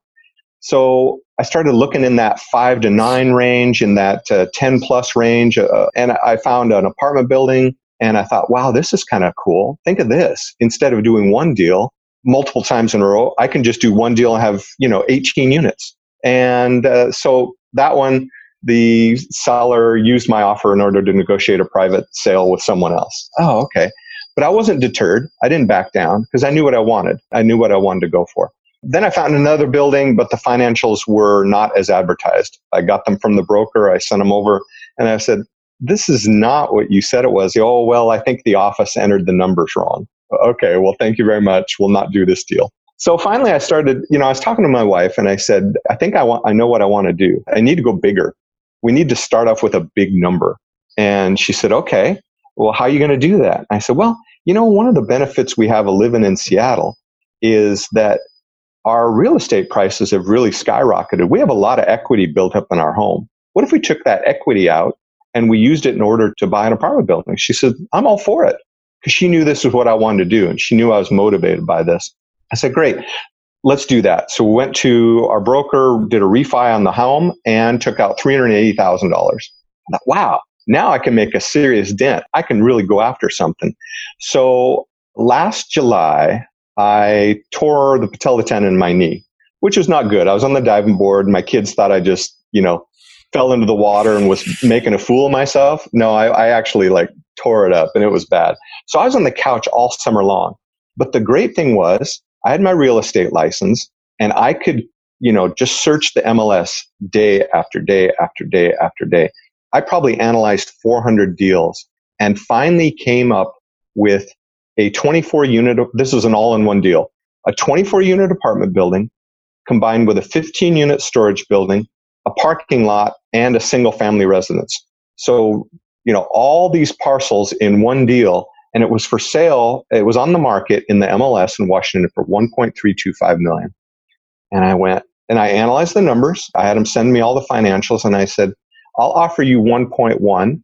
So I started looking in that five to nine range, in that uh, 10 plus range, uh, and I found an apartment building And I thought, wow, this is kind of cool. Think of this. Instead of doing one deal multiple times in a row, I can just do one deal and have, you know, 18 units. And uh, so that one, the seller used my offer in order to negotiate a private sale with someone else. Oh, okay. But I wasn't deterred. I didn't back down because I knew what I wanted. I knew what I wanted to go for. Then I found another building, but the financials were not as advertised. I got them from the broker. I sent them over and I said, this is not what you said it was. Oh, well, I think the office entered the numbers wrong. Okay, well, thank you very much. We'll not do this deal. So finally, I started, you know, I was talking to my wife and I said, I think I want, I know what I want to do. I need to go bigger. We need to start off with a big number. And she said, okay, well, how are you going to do that? I said, well, you know, one of the benefits we have of living in Seattle is that our real estate prices have really skyrocketed. We have a lot of equity built up in our home. What if we took that equity out and we used it in order to buy an apartment building? She said, I'm all for it because she knew this was what I wanted to do and she knew I was motivated by this. I said, great, let's do that. So we went to our broker, did a refi on the home and took out $380,000. Wow, now I can make a serious dent. I can really go after something. So last July, I tore the patella tendon in my knee, which was not good. I was on the diving board. My kids thought I just, you know, fell into the water and was making a fool of myself. No, I, I actually like tore it up and it was bad. So I was on the couch all summer long. But the great thing was I had my real estate license and I could, you know, just search the MLS day after day after day after day. I probably analyzed 400 deals and finally came up with a 24 unit, this is an all in one deal, a 24 unit apartment building combined with a 15 unit storage building, a parking lot, and a single family residence. So, you know, all these parcels in one deal, and it was for sale. It was on the market in the MLS in Washington for 1.325 million. And I went and I analyzed the numbers. I had them send me all the financials, and I said, I'll offer you 1.1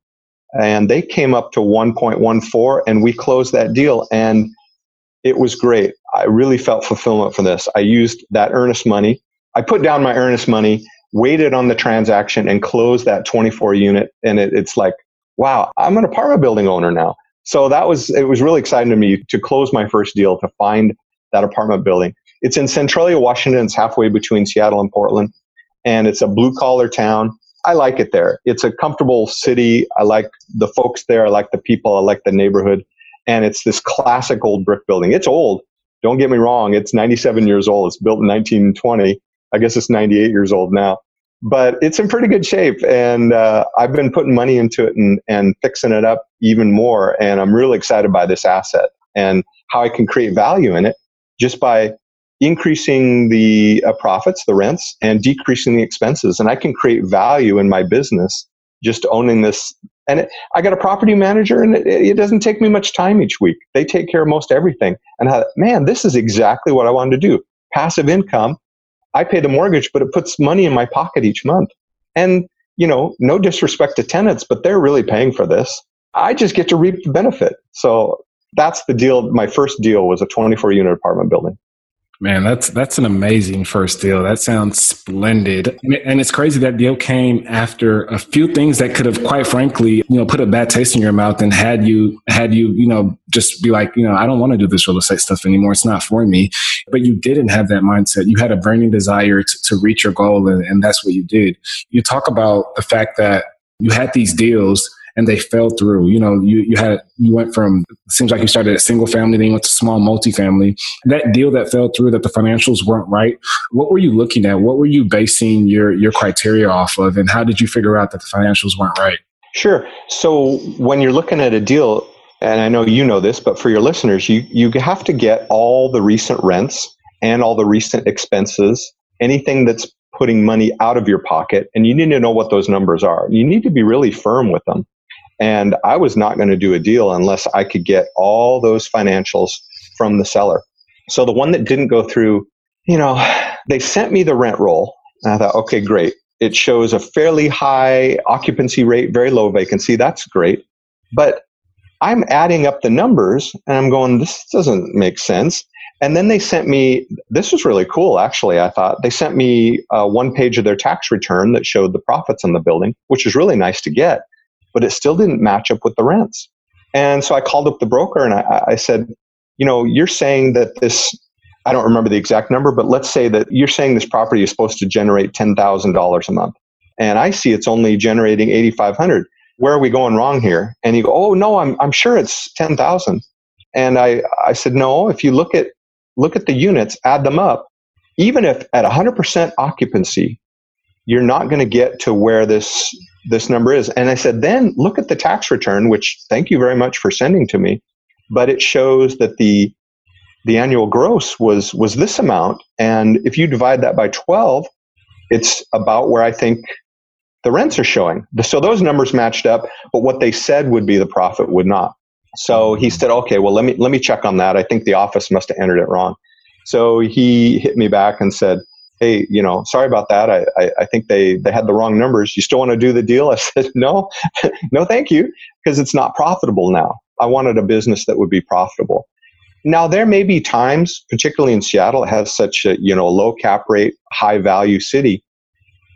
and they came up to 1.14 and we closed that deal and it was great. I really felt fulfillment for this. I used that earnest money. I put down my earnest money waited on the transaction and closed that 24 unit and it, it's like wow i'm an apartment building owner now. So that was it was really exciting to me to close my first deal to find that apartment building. It's in centralia washington. It's halfway between seattle and portland and it's a blue collar town I like it there. It's a comfortable city. I like the folks there. I like the people. I like the neighborhood. And it's this classic old brick building. It's old. Don't get me wrong. It's 97 years old. It's built in 1920. I guess it's 98 years old now. But it's in pretty good shape. And uh, I've been putting money into it and, and fixing it up even more. And I'm really excited by this asset and how I can create value in it just by increasing the uh, profits, the rents, and decreasing the expenses. And I can create value in my business just owning this. And it, I got a property manager, and it, it, doesn't take me much time each week. They take care of most everything. And I, man, this is exactly what I wanted to do. Passive income. I pay the mortgage, but it puts money in my pocket each month. And you know, no disrespect to tenants, but they're really paying for this. I just get to reap the benefit. So that's the deal. My first deal was a 24 unit apartment building. Man, that's that's an amazing first deal. That sounds splendid, and it's crazy that deal came after a few things that could have, quite frankly, you know, put a bad taste in your mouth and had you had you, you know, just be like, you know, I don't want to do this real estate stuff anymore. It's not for me. But you didn't have that mindset. You had a burning desire to, to reach your goal, and, and that's what you did. You talk about the fact that you had these deals and they fell through. You know, you, you had, you went from, seems like you started at single family, then you went to small multifamily. That deal that fell through, that the financials weren't right. What were you looking at? What were you basing your, your criteria off of? And how did you figure out that the financials weren't right? Sure. So when you're looking at a deal, and I know you know this, but for your listeners, you, you have to get all the recent rents and all the recent expenses, anything that's putting money out of your pocket, and you need to know what those numbers are. You need to be really firm with them. And I was not going to do a deal unless I could get all those financials from the seller. So the one that didn't go through, you know, they sent me the rent roll. And I thought, okay, great. It shows a fairly high occupancy rate, very low vacancy. That's great. But I'm adding up the numbers and I'm going, this doesn't make sense. And then they sent me, this was really cool, actually. I thought they sent me uh, one page of their tax return that showed the profits on the building, which is really nice to get but it still didn't match up with the rents. And so I called up the broker and I, I said, you know, you're saying that this, I don't remember the exact number, but let's say that you're saying this property is supposed to generate $10,000 a month. And I see it's only generating 8,500. Where are we going wrong here? And he go, oh no, I'm, I'm sure it's 10,000. And I, I said, no, if you look at, look at the units, add them up, even if at 100% occupancy, you're not going to get to where this this number is. And I said, then look at the tax return, which thank you very much for sending to me, but it shows that the the annual gross was was this amount, and if you divide that by 12, it's about where I think the rents are showing. So those numbers matched up, but what they said would be the profit would not. So he said, okay, well let me let me check on that. I think the office must have entered it wrong. So he hit me back and said, hey, you know, sorry about that. I, I, I, think they, they had the wrong numbers. You still want to do the deal? I said, no, no, thank you, because it's not profitable now. I wanted a business that would be profitable. Now, there may be times, particularly in Seattle, it has such a, you know, low cap rate, high value city.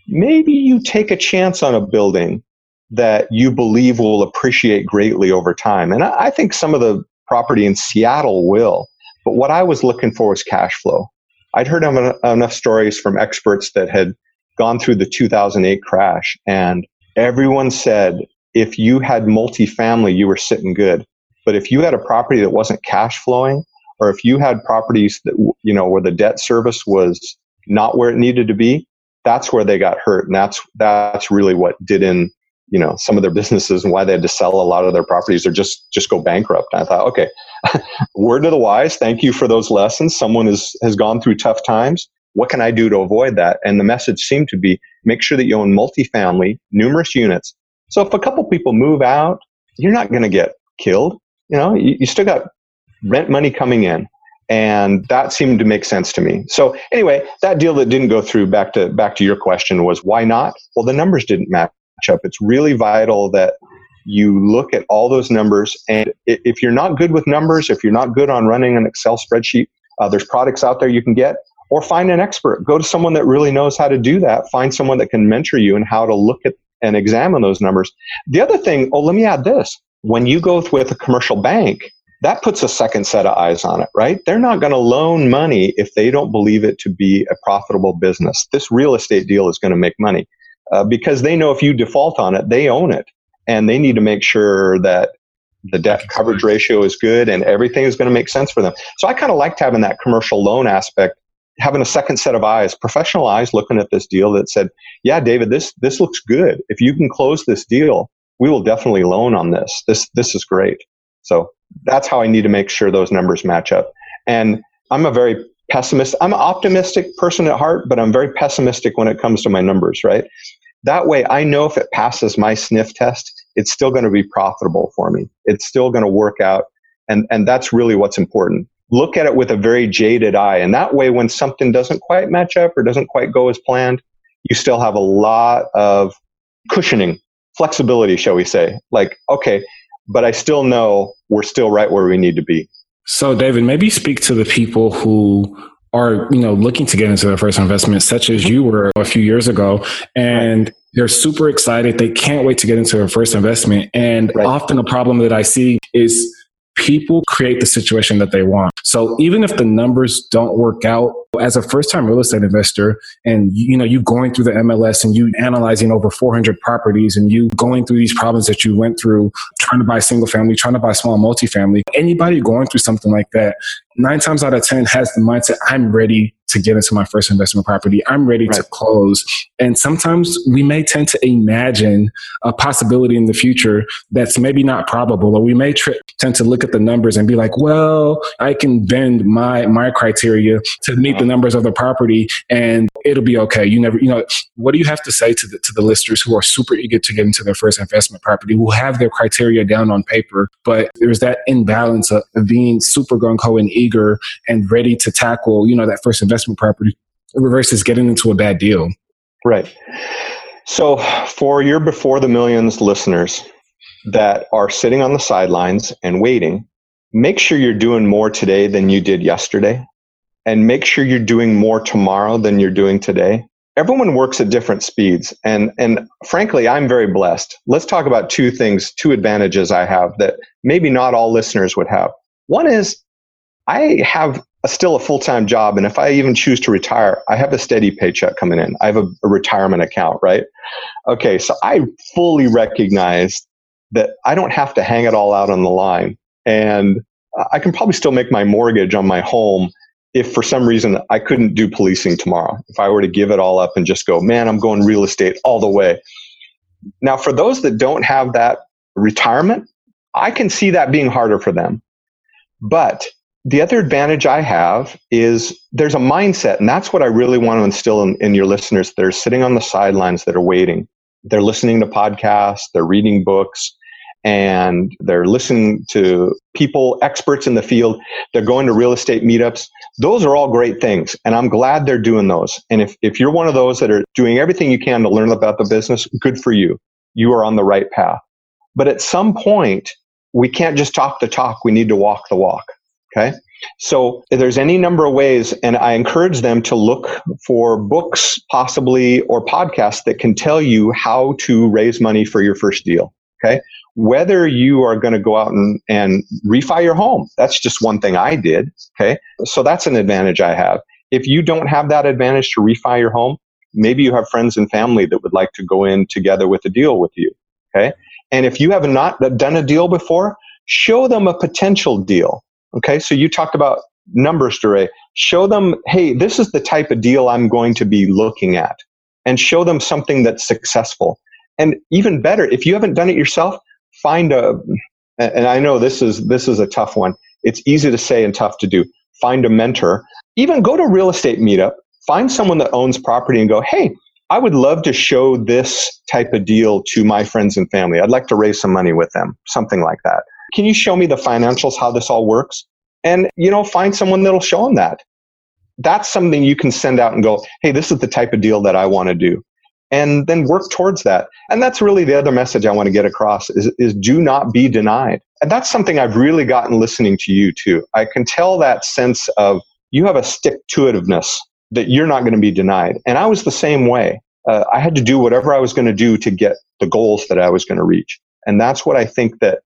Maybe you take a chance on a building that you believe will appreciate greatly over time. And I, I think some of the property in Seattle will. But what I was looking for was cash flow. I'd heard enough stories from experts that had gone through the 2008 crash, and everyone said if you had multifamily, you were sitting good. But if you had a property that wasn't cash flowing, or if you had properties that you know where the debt service was not where it needed to be, that's where they got hurt, and that's that's really what did in you know some of their businesses and why they had to sell a lot of their properties or just just go bankrupt. And I thought, okay, word to the wise, thank you for those lessons. Someone has has gone through tough times. What can I do to avoid that? And the message seemed to be make sure that you own multifamily, numerous units. So if a couple people move out, you're not going to get killed. You know, you, you still got rent money coming in and that seemed to make sense to me. So anyway, that deal that didn't go through back to back to your question was why not? Well, the numbers didn't match up. It's really vital that you look at all those numbers. And if you're not good with numbers, if you're not good on running an Excel spreadsheet, uh, there's products out there you can get, or find an expert. Go to someone that really knows how to do that. Find someone that can mentor you and how to look at and examine those numbers. The other thing, oh, let me add this. When you go with a commercial bank, that puts a second set of eyes on it, right? They're not going to loan money if they don't believe it to be a profitable business. This real estate deal is going to make money uh, because they know if you default on it, they own it, and they need to make sure that the debt coverage ratio is good and everything is going to make sense for them. So I kind of liked having that commercial loan aspect, having a second set of eyes, professional eyes looking at this deal that said, "Yeah, David, this this looks good. If you can close this deal, we will definitely loan on this. This this is great." So that's how I need to make sure those numbers match up. And I'm a very pessimist. I'm an optimistic person at heart, but I'm very pessimistic when it comes to my numbers, right? That way I know if it passes my sniff test, it's still going to be profitable for me. It's still going to work out. And, and that's really what's important. Look at it with a very jaded eye. And that way, when something doesn't quite match up or doesn't quite go as planned, you still have a lot of cushioning, flexibility, shall we say. Like, okay, but I still know we're still right where we need to be. So, David, maybe speak to the people who are, you know, looking to get into their first investment, such as you were a few years ago, and right. they're super excited. They can't wait to get into their first investment. And right. often a problem that I see is people create the situation that they want. So even if the numbers don't work out as a first time real estate investor and you know you going through the MLS and you analyzing over 400 properties and you going through these problems that you went through trying to buy single family, trying to buy small multifamily, anybody going through something like that, 9 times out of 10 has the mindset I'm ready to get into my first investment property. I'm ready right. to close. And sometimes we may tend to imagine a possibility in the future that's maybe not probable, or we may tr- tend to look at the numbers and be like, well, I can bend my, my criteria to meet the uh-huh. numbers of the property and it'll be okay. You never, you know, what do you have to say to the, to the listeners who are super eager to get into their first investment property, who have their criteria down on paper, but there's that imbalance of, of being super gung ho and eager and ready to tackle, you know, that first investment investment property versus getting into a bad deal. Right. So, for your Before the Millions listeners that are sitting on the sidelines and waiting, make sure you're doing more today than you did yesterday. And make sure you're doing more tomorrow than you're doing today. everyone works at different speeds and and frankly i'm very blessed let's talk about two things two advantages i have that maybe not all listeners would have one is i have still a full-time job. And if i even choose to retire i have a steady paycheck coming in. I have a, a retirement account right? Okay so i fully recognize that i don't have to hang it all out on the line. And i can probably still make my mortgage on my home if for some reason I couldn't do policing tomorrow, if I were to give it all up and just go, man, I'm going real estate all the way. Now, for those that don't have that retirement, I can see that being harder for them. But the other advantage I have is there's a mindset, and that's what I really want to instill in, in your listeners that are sitting on the sidelines that are waiting. They're listening to podcasts, they're reading books, and they're listening to people, experts in the field. They're going to real estate meetups. Those are all great things. And I'm glad they're doing those. And if, if you're one of those that are doing everything you can to learn about the business, good for you. You are on the right path. But at some point, we can't just talk the talk. We need to walk the walk. Okay. So there's any number of ways, and I encourage them to look for books, possibly, or podcasts that can tell you how to raise money for your first deal. Okay whether you are going to go out and, and refi your home. That's just one thing I did. Okay. So that's an advantage I have. If you don't have that advantage to refi your home, maybe you have friends and family that would like to go in together with a deal with you. Okay. And if you have not done a deal before, show them a potential deal. Okay. So you talked about numbers, DeRay. Show them, hey, this is the type of deal I'm going to be looking at. And show them something that's successful. And even better, if you haven't done it yourself, find a and I know this is this is a tough one. It's easy to say and tough to do. Find a mentor. Even go to a real estate meetup. Find someone that owns property and go, hey, I would love to show this type of deal to my friends and family. I'd like to raise some money with them, something like that. Can you show me the financials, how this all works? And, you know, find someone that'll show them that. That's something you can send out and go, hey, this is the type of deal that I want to do and then work towards that. And that's really the other message I want to get across is, is do not be denied. And that's something I've really gotten listening to you too. I can tell that sense of you have a stick to itiveness that you're not going to be denied. And I was the same way. Uh, I had to do whatever I was going to do to get the goals that I was going to reach. And that's what I think that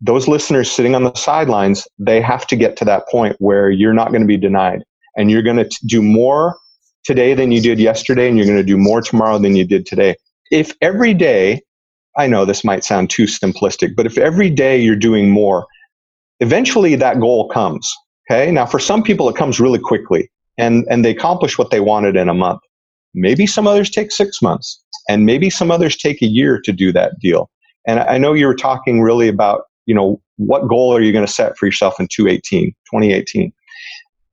those listeners sitting on the sidelines, they have to get to that point where you're not going to be denied and you're going to do more today than you did yesterday, and you're going to do more tomorrow than you did today. If every day, I know this might sound too simplistic, but if every day you're doing more, eventually that goal comes. Okay. Now, for some people, it comes really quickly and, and they accomplish what they wanted in a month. Maybe some others take six months and maybe some others take a year to do that deal. And I know you were talking really about, you know, what goal are you going to set for yourself in 2018, 2018?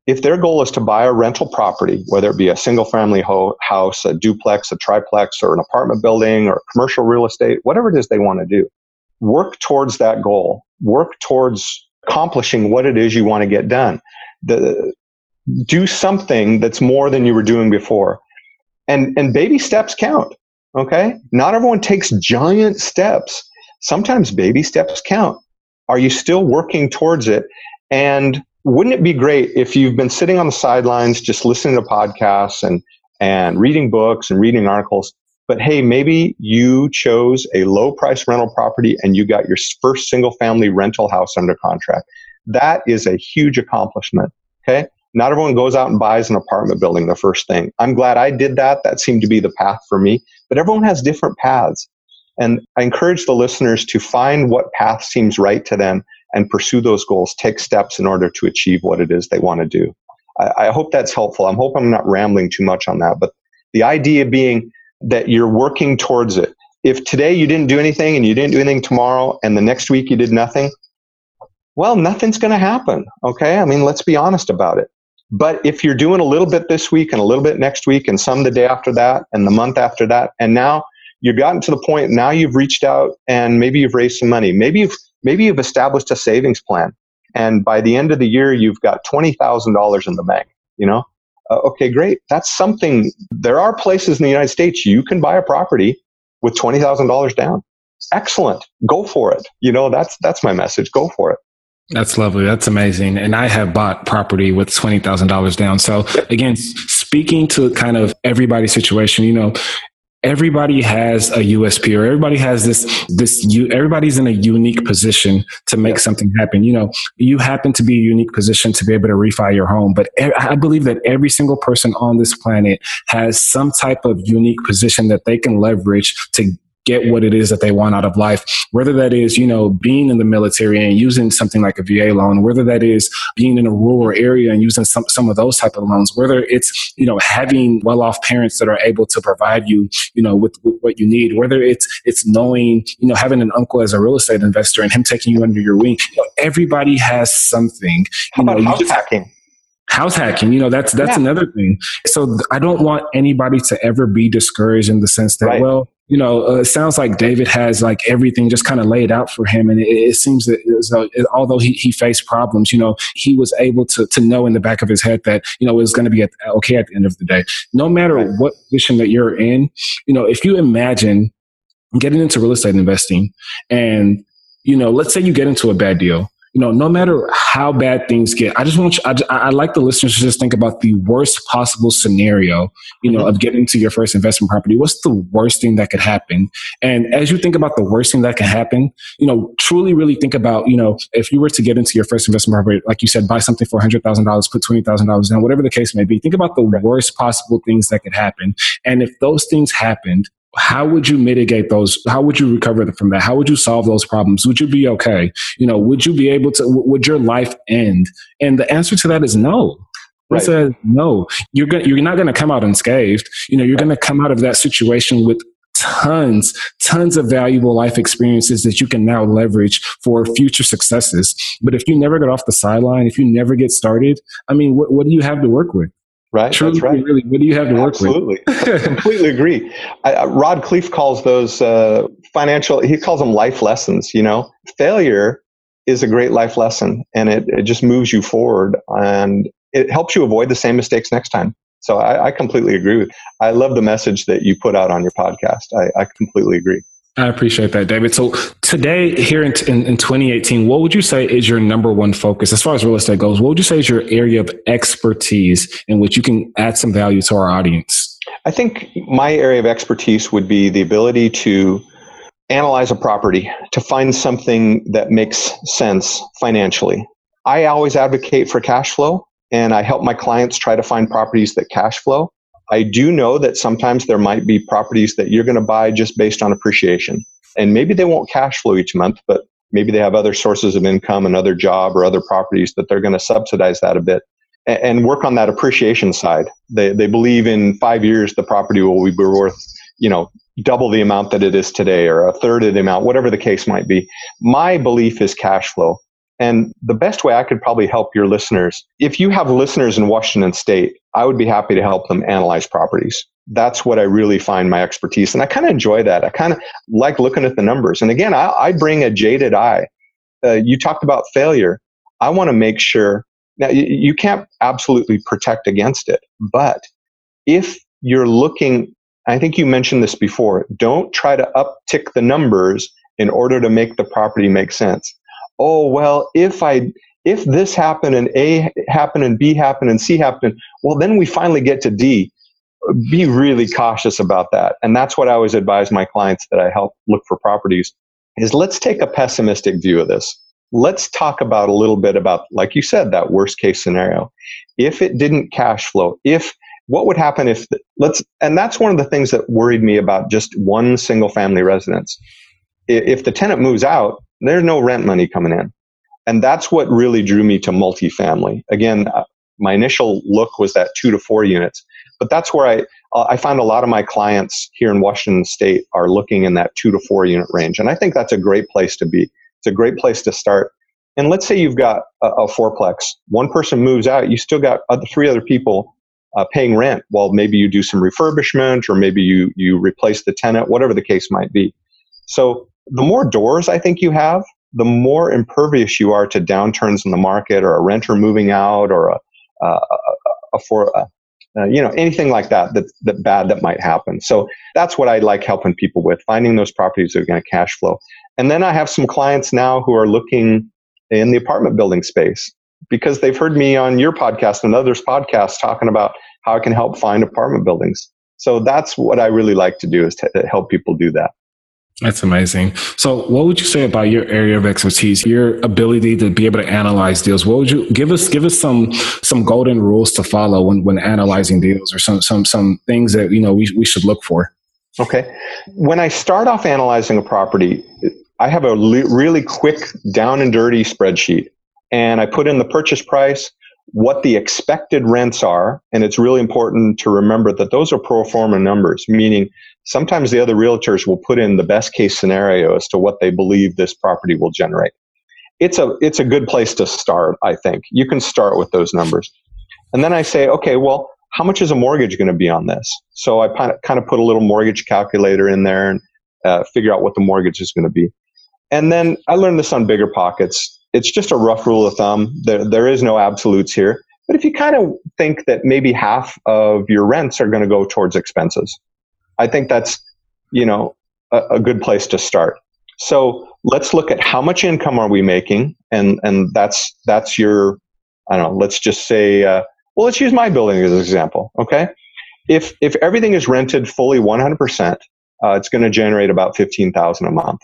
if their goal is to buy a rental property, whether it be a single family ho- house, a duplex, a triplex, or an apartment building, or commercial real estate, whatever it is they want to do, work towards that goal. Work towards accomplishing what it is you want to get done. The, do something that's more than you were doing before. And, and baby steps count. Okay. Not everyone takes giant steps. Sometimes baby steps count. Are you still working towards it? And wouldn't it be great if you've been sitting on the sidelines just listening to podcasts and and reading books and reading articles but hey maybe you chose a low price rental property and you got your first single family rental house under contract. That is a huge accomplishment okay? Not everyone goes out and buys an apartment building the first thing. I'm glad i did that. That seemed to be the path for me. But everyone has different paths and i encourage the listeners to find what path seems right to them and pursue those goals, take steps in order to achieve what it is they want to do. I, I hope that's helpful. I hope I'm not rambling too much on that, but the idea being that you're working towards it. If today you didn't do anything and you didn't do anything tomorrow and the next week you did nothing, well, nothing's going to happen. Okay. I mean, let's be honest about it. But if you're doing a little bit this week and a little bit next week and some the day after that and the month after that, and now you've gotten to the point, now you've reached out and maybe you've raised some money. Maybe you've maybe you've established a savings plan and by the end of the year you've got $20,000 in the bank, you know? Uh, okay, great. That's something there are places in the United States you can buy a property with $20,000 down. Excellent. Go for it. You know, that's that's my message. Go for it. That's lovely. That's amazing. And I have bought property with $20,000 down. So again, speaking to kind of everybody's situation, you know, everybody has a USP or everybody has this, this, you, everybody's in a unique position to make something happen. You know, you happen to be a unique position to be able to refi your home, but I believe that every single person on this planet has some type of unique position that they can leverage to get what it is that they want out of life, whether that is, you know, being in the military and using something like a VA loan, whether that is being in a rural area and using some, some of those type of loans, whether it's, you know, having well-off parents that are able to provide you, you know, with, with what you need, whether it's, it's knowing, you know, having an uncle as a real estate investor and him taking you under your wing. You know, everybody has something. How about house hacking? house hacking you know that's that's yeah. another thing so i don't want anybody to ever be discouraged in the sense that right. well you know, uh, it sounds like David has like everything just kind of laid out for him. And it, it seems that it, although he, he faced problems, you know, he was able to, to know in the back of his head that, you know, it's going to be at, okay at the end of the day. No matter what position that you're in, you know, if you imagine getting into real estate investing and, you know, let's say you get into a bad deal you know, no matter how bad things get, I just want you, I, I like the listeners to just think about the worst possible scenario, you know, mm-hmm. of getting to your first investment property. What's the worst thing that could happen? And as you think about the worst thing that can happen, you know, truly really think about, you know, if you were to get into your first investment property, like you said, buy something for $100,000, put $20,000 down, whatever the case may be, think about the worst possible things that could happen. And if those things happened, how would you mitigate those how would you recover from that? How would you solve those problems? Would you be okay? You know would you be able to would your life end? And the answer to that is no. Right. said no. You're go- you're not going to come out unscathed. You know you're going to come out of that situation with tons tons of valuable life experiences that you can now leverage for future successes. But if you never get off the sideline if you never get started i mean what, what do you have to work with Right. Truly, That's right. Really, what do you have to work Absolutely. with? Absolutely. completely agree. I, uh, Rod Khleif calls those uh, financial, he calls them life lessons. You know, failure is a great life lesson and it, it just moves you forward and it helps you avoid the same mistakes next time. So I, I completely agree with. I love the message that you put out on your podcast. I, I completely agree. I appreciate that, David. So today, here in, in, in, 2018, what would you say is your number one focus as far as real estate goes? What would you say is your area of expertise in which you can add some value to our audience? I think my area of expertise would be the ability to analyze a property to find something that makes sense financially. I always advocate for cash flow and I help my clients try to find properties that cash flow. I do know that sometimes there might be properties that you're going to buy just based on appreciation. And maybe they won't cash flow each month, but maybe they have other sources of income, another job, or other properties that they're going to subsidize that a bit and work on that appreciation side. They, they believe in five years the property will be worth, you know, double the amount that it is today or a third of the amount, whatever the case might be. My belief is cash flow. And the best way I could probably help your listeners, if you have listeners in Washington state, I would be happy to help them analyze properties. That's what I really find my expertise. And I kind of enjoy that. I kind of like looking at the numbers. And again, I, I bring a jaded eye. Uh, you talked about failure. I want to make sure. Now, you, you can't absolutely protect against it. But if you're looking, I think you mentioned this before, don't try to uptick the numbers in order to make the property make sense oh well if i if this happened and a happened and b happened and c happened well then we finally get to d. Be really cautious about that. And that's what i always advise my clients that i help look for properties is let's take a pessimistic view of this. Let's talk about a little bit about like you said that worst case scenario. If it didn't cash flow if what would happen if let's and that's one of the things that worried me about just one single family residence. If the tenant moves out there's no rent money coming in. And that's what really drew me to multifamily. Again, uh, my initial look was that two to four units, but that's where I, uh, I found a lot of my clients here in Washington state are looking in that two to four unit range. And I think that's a great place to be. It's a great place to start. And let's say you've got a, a fourplex. One person moves out, you still got other, three other people uh, paying rent while maybe you do some refurbishment or maybe you, you replace the tenant, whatever the case might be. So the more doors I think you have, the more impervious you are to downturns in the market or a renter moving out or a, a, a, a for uh, you know anything like that, that that bad that might happen. So that's what I like helping people with finding those properties that are going to cash flow. And then I have some clients now who are looking in the apartment building space because they've heard me on your podcast and others' podcasts talking about how I can help find apartment buildings. So that's what I really like to do is to help people do that. That's amazing. So, what would you say about your area of expertise, your ability to be able to analyze deals? What would you give us? Give us some some golden rules to follow when, when analyzing deals, or some some some things that you know we we should look for. Okay, when I start off analyzing a property, I have a li- really quick down and dirty spreadsheet, and I put in the purchase price, what the expected rents are, and it's really important to remember that those are pro forma numbers, meaning sometimes the other realtors will put in the best case scenario as to what they believe this property will generate. It's a it's a good place to start, I think. You can start with those numbers. And then I say, okay, well, how much is a mortgage going to be on this? So I kind of put a little mortgage calculator in there and uh, figure out what the mortgage is going to be. And then I learned this on BiggerPockets. It's just a rough rule of thumb. There, there is no absolutes here. But if you kind of think that maybe half of your rents are going to go towards expenses, I think that's, you know, a, a good place to start. So let's look at how much income are we making, and and that's that's your, I don't know. Let's just say, uh, well, let's use my building as an example. Okay, if if everything is rented fully 100 uh, percent, it's going to generate about 15,000 a month.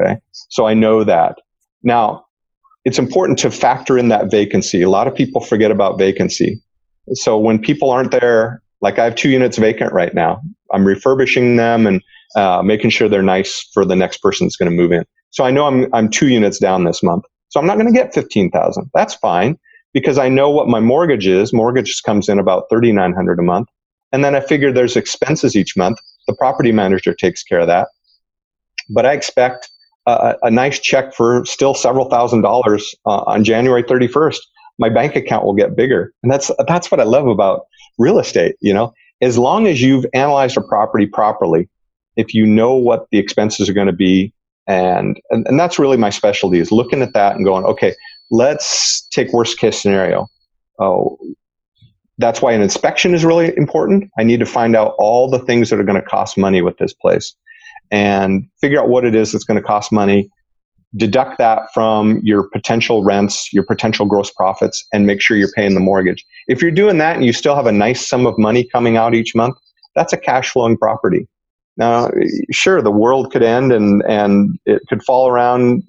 Okay, so I know that. Now, it's important to factor in that vacancy. A lot of people forget about vacancy. So when people aren't there like I have two units vacant right now. I'm refurbishing them and uh, making sure they're nice for the next person that's going to move in. So I know I'm I'm two units down this month. So I'm not going to get fifteen thousand. That's fine because I know what my mortgage is. Mortgage comes in about thirty nine hundred a month, and then I figure there's expenses each month. The property manager takes care of that. But I expect a, a nice check for still several thousand dollars uh, on January 31st. My bank account will get bigger, and that's that's what I love about real estate, you know, as long as you've analyzed a property properly, if you know what the expenses are going to be, and, and, and that's really my specialty is looking at that and going, okay, let's take worst case scenario. Oh, that's why an inspection is really important. I need to find out all the things that are going to cost money with this place and figure out what it is that's going to cost money deduct that from your potential rents, your potential gross profits, and make sure you're paying the mortgage. If you're doing that and you still have a nice sum of money coming out each month, that's a cash flowing property. Now, sure, the world could end and, and it could fall around,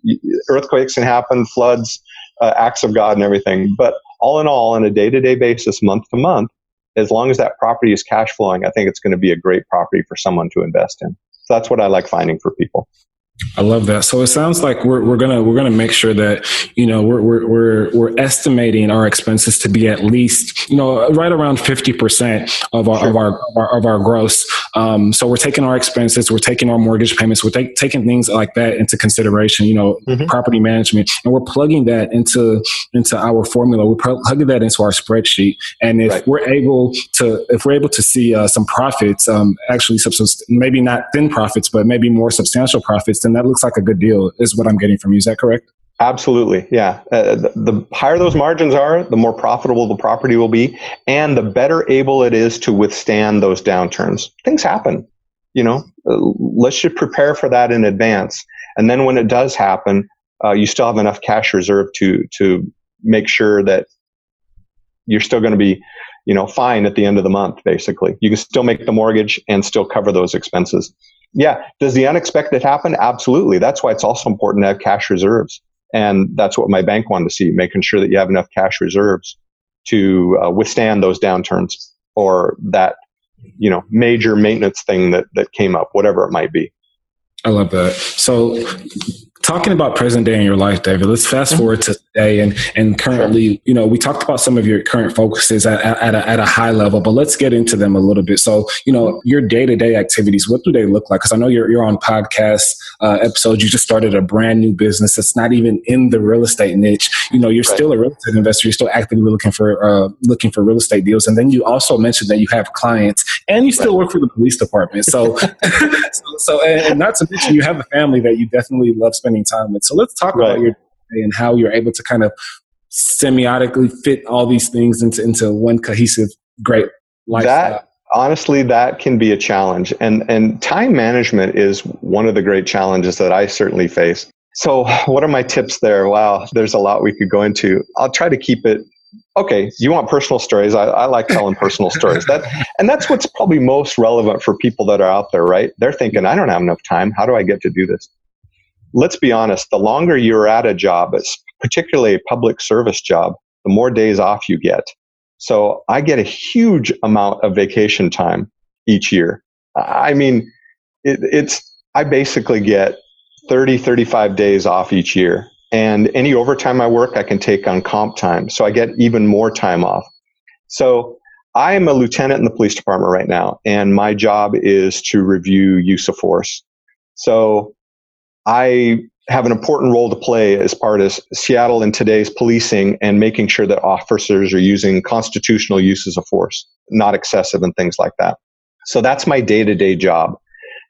earthquakes can happen, floods, uh, acts of God, and everything. But all in all, on a day to day basis, month to month, as long as that property is cash flowing, I think it's going to be a great property for someone to invest in. So that's what I like finding for people. I love that. So it sounds like we're, we're gonna we're gonna make sure that you know we're we're we're, we're estimating our expenses to be at least you know right around fifty percent of our, sure. of our of our of our gross. Um, so we're taking our expenses, we're taking our mortgage payments, we're take, taking things like that into consideration. You know, mm-hmm. property management, and we're plugging that into into our formula. We're plugging that into our spreadsheet, and if right. we're able to if we're able to see uh, some profits, um, actually maybe not thin profits, but maybe more substantial profits, then that looks like a good deal, is what I'm getting from you. Is that correct? Absolutely, yeah. Uh, the, the, higher those margins are, the more profitable the property will be, and the better able it is to withstand those downturns. Things happen, you know. Uh, let's just prepare for that in advance, and then when it does happen, uh, you still have enough cash reserve to to make sure that you're still going to be, you know, fine at the end of the month. Basically, you can still make the mortgage and still cover those expenses yeah. Does the unexpected happen? Absolutely. That's why it's also important to have cash reserves. And that's what my bank wanted to see, making sure that you have enough cash reserves to uh, withstand those downturns or that, you know, major maintenance thing that, that came up, whatever it might be. I love that. So talking about present day in your life, David, let's fast forward to today and, and currently, you know, we talked about some of your current focuses at, at, a, at a high level, but let's get into them a little bit. So, you know, your day to day activities, what do they look like? Cause I know you're, you're on podcast uh, episodes. You just started a brand new business that's not even in the real estate niche. You know, you're right. still a real estate investor. You're still actively looking for, uh, looking for real estate deals. And then you also mentioned that you have clients and you still right. work for the police department. So, so, so, and not to mention you have a family that you definitely love spending spending time with. So let's talk right. about your day and how you're able to kind of semiotically fit all these things into, into one cohesive, great lifestyle. That, honestly, that can be a challenge. And, and time management is one of the great challenges that I certainly face. So, what are my tips there? Wow, there's a lot we could go into. I'll try to keep it. Okay, you want personal stories? I, I like telling personal stories. That and that's what's probably most relevant for people that are out there, right? They're thinking, I don't have enough time. How do I get to do this? Let's be honest. The longer you're at a job, particularly a public service job, the more days off you get. So I get a huge amount of vacation time each year. I mean, it, it's I basically get 30, 35 days off each year. And any overtime I work, I can take on comp time. So I get even more time off. So I am a lieutenant in the police department right now, and my job is to review use of force. So I have an important role to play as part of Seattle in today's policing and making sure that officers are using constitutional uses of force, not excessive and things like that. So that's my day to day job.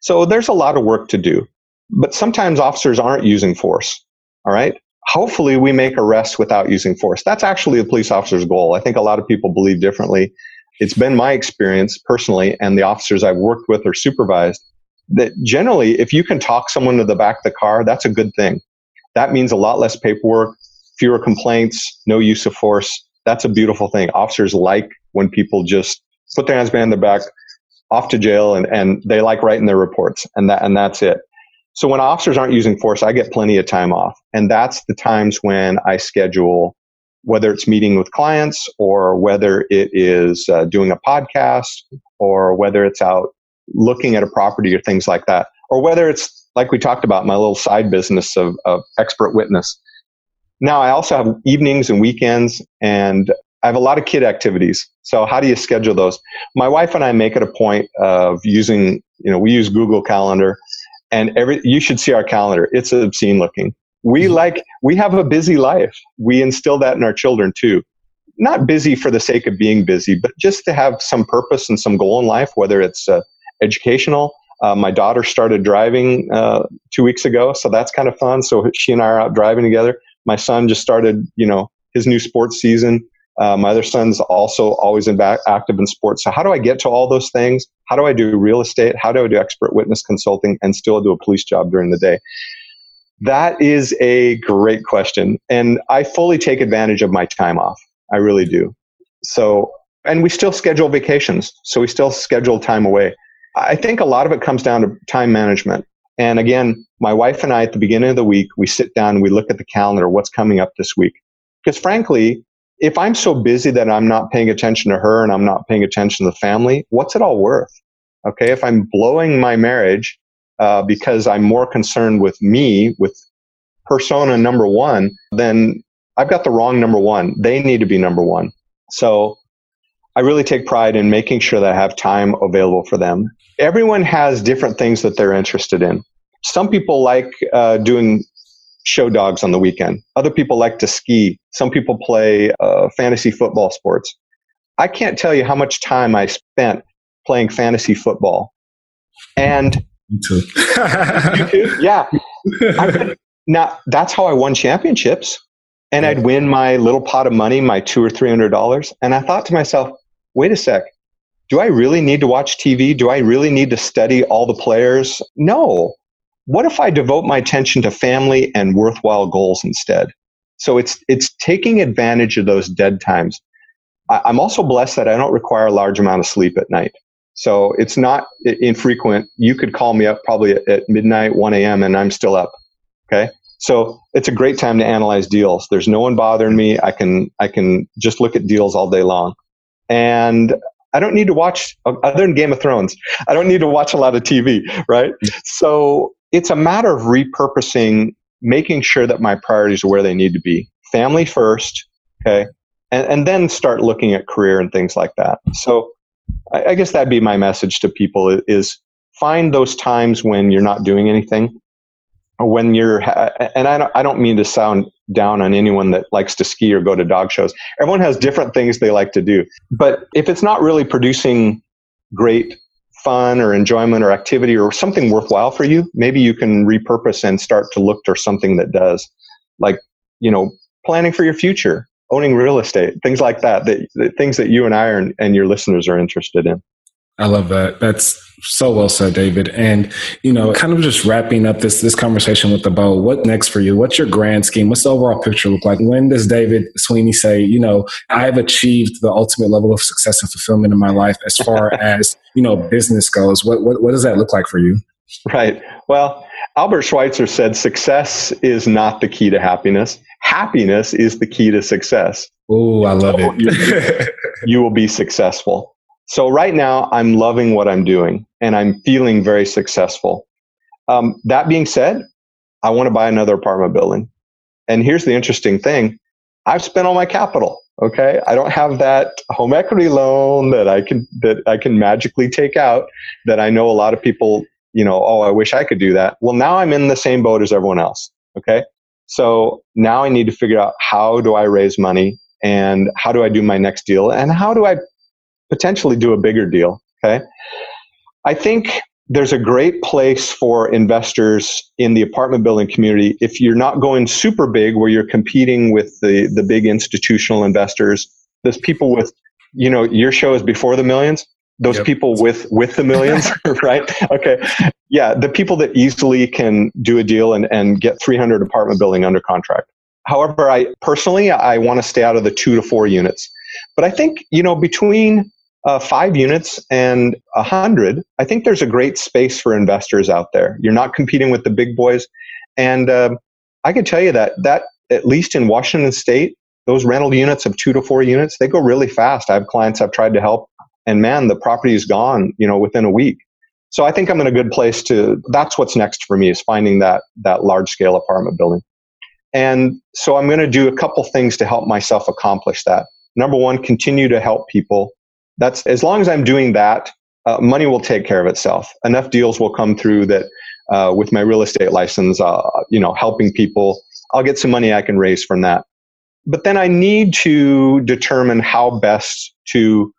So there's a lot of work to do. But sometimes officers aren't using force. All right. Hopefully, we make arrests without using force. That's actually a police officer's goal. I think a lot of people believe differently. It's been my experience personally, and the officers I've worked with or supervised, that generally, if you can talk someone to the back of the car, that's a good thing. That means a lot less paperwork, fewer complaints, no use of force. That's a beautiful thing. Officers like when people just put their hands behind their back, off to jail, and, and they like writing their reports, and that and that's it. So when officers aren't using force, I get plenty of time off. And that's the times when I schedule, whether it's meeting with clients or whether it is uh, doing a podcast or whether it's out looking at a property or things like that, or whether it's like we talked about, my little side business of, of expert witness. Now I also have evenings and weekends and I have a lot of kid activities. So how do you schedule those? My wife and I make it a point of using, you know, we use Google Calendar and every you should see our calendar it's obscene looking we mm-hmm. like we have a busy life we instill that in our children too not busy for the sake of being busy but just to have some purpose and some goal in life whether it's uh, educational uh, my daughter started driving uh, two weeks ago so that's kind of fun so she and i are out driving together my son just started you know his new sports season uh, my other son's also always in back, active in sports. So how do I get to all those things? How do I do real estate? How do I do expert witness consulting and still do a police job during the day? That is a great question. And I fully take advantage of my time off. I really do. So, and we still schedule vacations. So we still schedule time away. I think a lot of it comes down to time management. And again, my wife and I at the beginning of the week, we sit down and we look at the calendar, what's coming up this week. Because frankly, if I'm so busy that I'm not paying attention to her and I'm not paying attention to the family, what's it all worth? Okay, if I'm blowing my marriage uh, because I'm more concerned with me, with persona number one, then I've got the wrong number one. They need to be number one. So I really take pride in making sure that I have time available for them. Everyone has different things that they're interested in. Some people like uh, doing show dogs on the weekend. Other people like to ski. Some people play uh, fantasy football sports. I can't tell you how much time I spent playing fantasy football. And you too. you too? Yeah. Now that's how I won championships. And I'd win my little pot of money, my two or three hundred dollars. And I thought to myself, wait a sec. Do I really need to watch TV? Do I really need to study all the players? No what if I devote my attention to family and worthwhile goals instead? So it's it's taking advantage of those dead times. I, I'm also blessed that I don't require a large amount of sleep at night. So it's not infrequent. You could call me up probably at, at midnight, 1 a.m., and I'm still up. Okay. So it's a great time to analyze deals. There's no one bothering me. I can, I can just look at deals all day long. And I don't need to watch, other than Game of Thrones, I don't need to watch a lot of TV, right? Mm. So it's a matter of repurposing, making sure that my priorities are where they need to be. Family first, okay, and, and then start looking at career and things like that. So I, I guess that'd be my message to people is find those times when you're not doing anything when you're, and I don't, I don't mean to sound down on anyone that likes to ski or go to dog shows. Everyone has different things they like to do. But if it's not really producing great fun or enjoyment or activity or something worthwhile for you, maybe you can repurpose and start to look for something that does, like, you know, planning for your future, owning real estate, things like that, that, things that you and I are, and your listeners are interested in. I love that. That's so well said, David. And, you know, kind of just wrapping up this this conversation with the bow, what next for you? What's your grand scheme? What's the overall picture look like? When does David Sweeney say, you know, I've achieved the ultimate level of success and fulfillment in my life as far as, you know, business goes? What, what what does that look like for you? Right. Well, Albert Schweitzer said success is not the key to happiness. Happiness is the key to success. Oh, I love so it. you, you will be successful. So right now, I'm loving what I'm doing and I'm feeling very successful. Um, that being said, I want to buy another apartment building. And here's the interesting thing I've spent all my capital. Okay. I don't have that home equity loan that I can, that I can magically take out that I know a lot of people, you know, oh, I wish I could do that. Well, now I'm in the same boat as everyone else. Okay. So now I need to figure out how do I raise money and how do I do my next deal and how do I potentially do a bigger deal. Okay. I think there's a great place for investors in the apartment building community if you're not going super big where you're competing with the, the big institutional investors. There's people with, you know, your show is before the millions. Those yep. people with with the millions, right? Okay, yeah, the people that easily can do a deal and, and get 300 apartment building under contract. However, I personally I want to stay out of the two to four units. But I think you know between uh, five units and a hundred, I think there's a great space for investors out there. You're not competing with the big boys, and uh, I can tell you that that at least in Washington State, those rental units of two to four units, they go really fast. I have clients I've tried to help, and man, the property is gone, you know, within a week. So I think I'm in a good place to. That's what's next for me is finding that that large scale apartment building. And so I'm going to do a couple things to help myself accomplish that. Number one, continue to help people that's as long as I'm doing that, uh, money will take care of itself. Enough deals will come through that uh, with my real estate license, uh, you know, helping people, I'll get some money I can raise from that. But then I need to determine how best to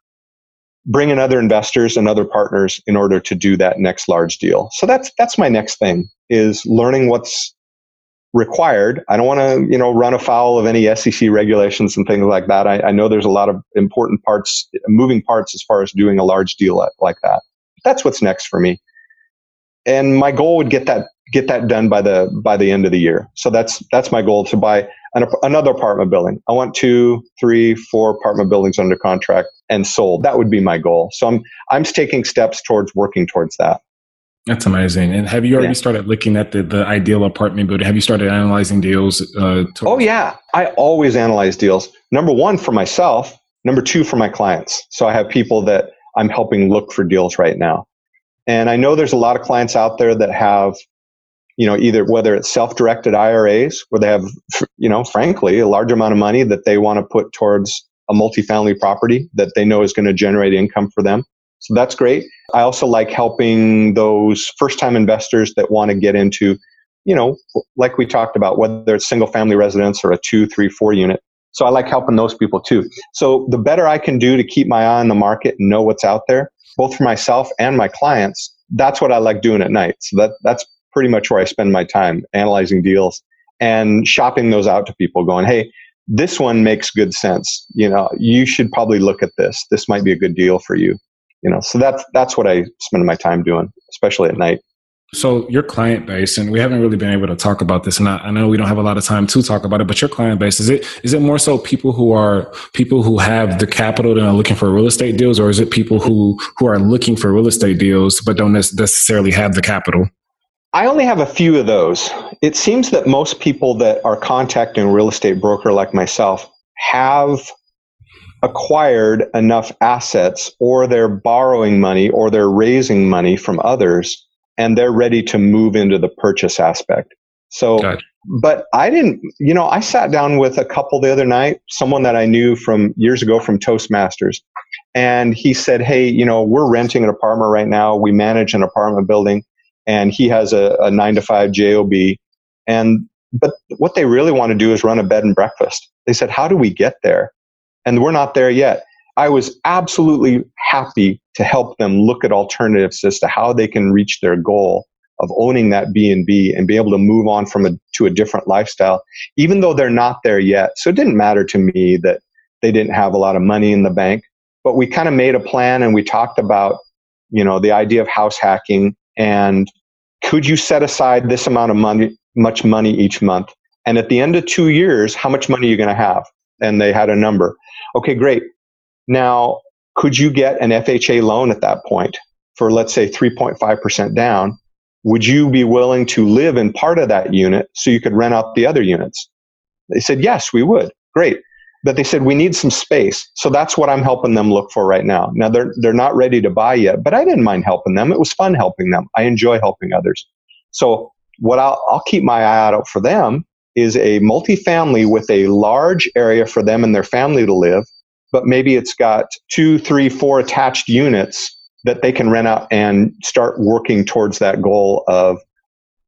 bring in other investors and other partners in order to do that next large deal. So that's that's my next thing is learning what's required. I don't want to, you know, run afoul of any SEC regulations and things like that. I, I, know there's a lot of important parts, moving parts as far as doing a large deal like that. That's what's next for me. And my goal would get that get that done by the by the end of the year. So that's that's my goal to buy an, another apartment building. I want two, three, four apartment buildings under contract and sold. That would be my goal. So I'm I'm taking steps towards working towards that. That's amazing. And have you already yeah. started looking at the, the ideal apartment building? Have you started analyzing deals? Uh, to- oh, yeah. I always analyze deals. Number one, for myself. Number two, for my clients. So I have people that I'm helping look for deals right now. And I know there's a lot of clients out there that have, you know, either whether it's self directed IRAs, where they have, you know, frankly, a large amount of money that they want to put towards a multifamily property that they know is going to generate income for them. So that's great. I also like helping those first time investors that want to get into, you know, like we talked about, whether it's single family residence or a two, three, four unit. So I like helping those people too. So the better I can do to keep my eye on the market and know what's out there, both for myself and my clients, that's what I like doing at night. So that, that's pretty much where I spend my time analyzing deals and shopping those out to people going, Hey, this one makes good sense. You know, you should probably look at this. This might be a good deal for you you know so that's that's what i spend my time doing especially at night so your client base and we haven't really been able to talk about this and I, I, know we don't have a lot of time to talk about it but your client base is it is it more so people who are people who have the capital and are looking for real estate deals or is it people who who are looking for real estate deals but don't necessarily have the capital I only have a few of those. It seems that most people that are contacting a real estate broker like myself have acquired enough assets or they're borrowing money or they're raising money from others and they're ready to move into the purchase aspect. So, gotcha. but I didn't, you know, I sat down with a couple the other night, someone that I knew from years ago from Toastmasters. And he said, Hey, you know, we're renting an apartment right now. We manage an apartment building and he has a, a nine to five JOB. And, but what they really want to do is run a bed and breakfast. They said, How do we get there? And we're not there yet. I was absolutely happy to help them look at alternatives as to how they can reach their goal of owning that B&B and be able to move on from a, to a different lifestyle, even though they're not there yet. So it didn't matter to me that they didn't have a lot of money in the bank, but we kind of made a plan and we talked about you know, the idea of house hacking and could you set aside this amount of money, much money each month? And at the end of two years, how much money are you going to have? And they had a number. Okay, great. Now, could you get an FHA loan at that point for, let's say, 3.5% down? Would you be willing to live in part of that unit so you could rent out the other units? They said, yes, we would. Great. But they said, we need some space. So that's what I'm helping them look for right now. Now, they're, they're not ready to buy yet, but I didn't mind helping them. It was fun helping them. I enjoy helping others. So what I'll, I'll keep my eye out for them is a multifamily with a large area for them and their family to live, but maybe it's got two, three, four attached units that they can rent out and start working towards that goal of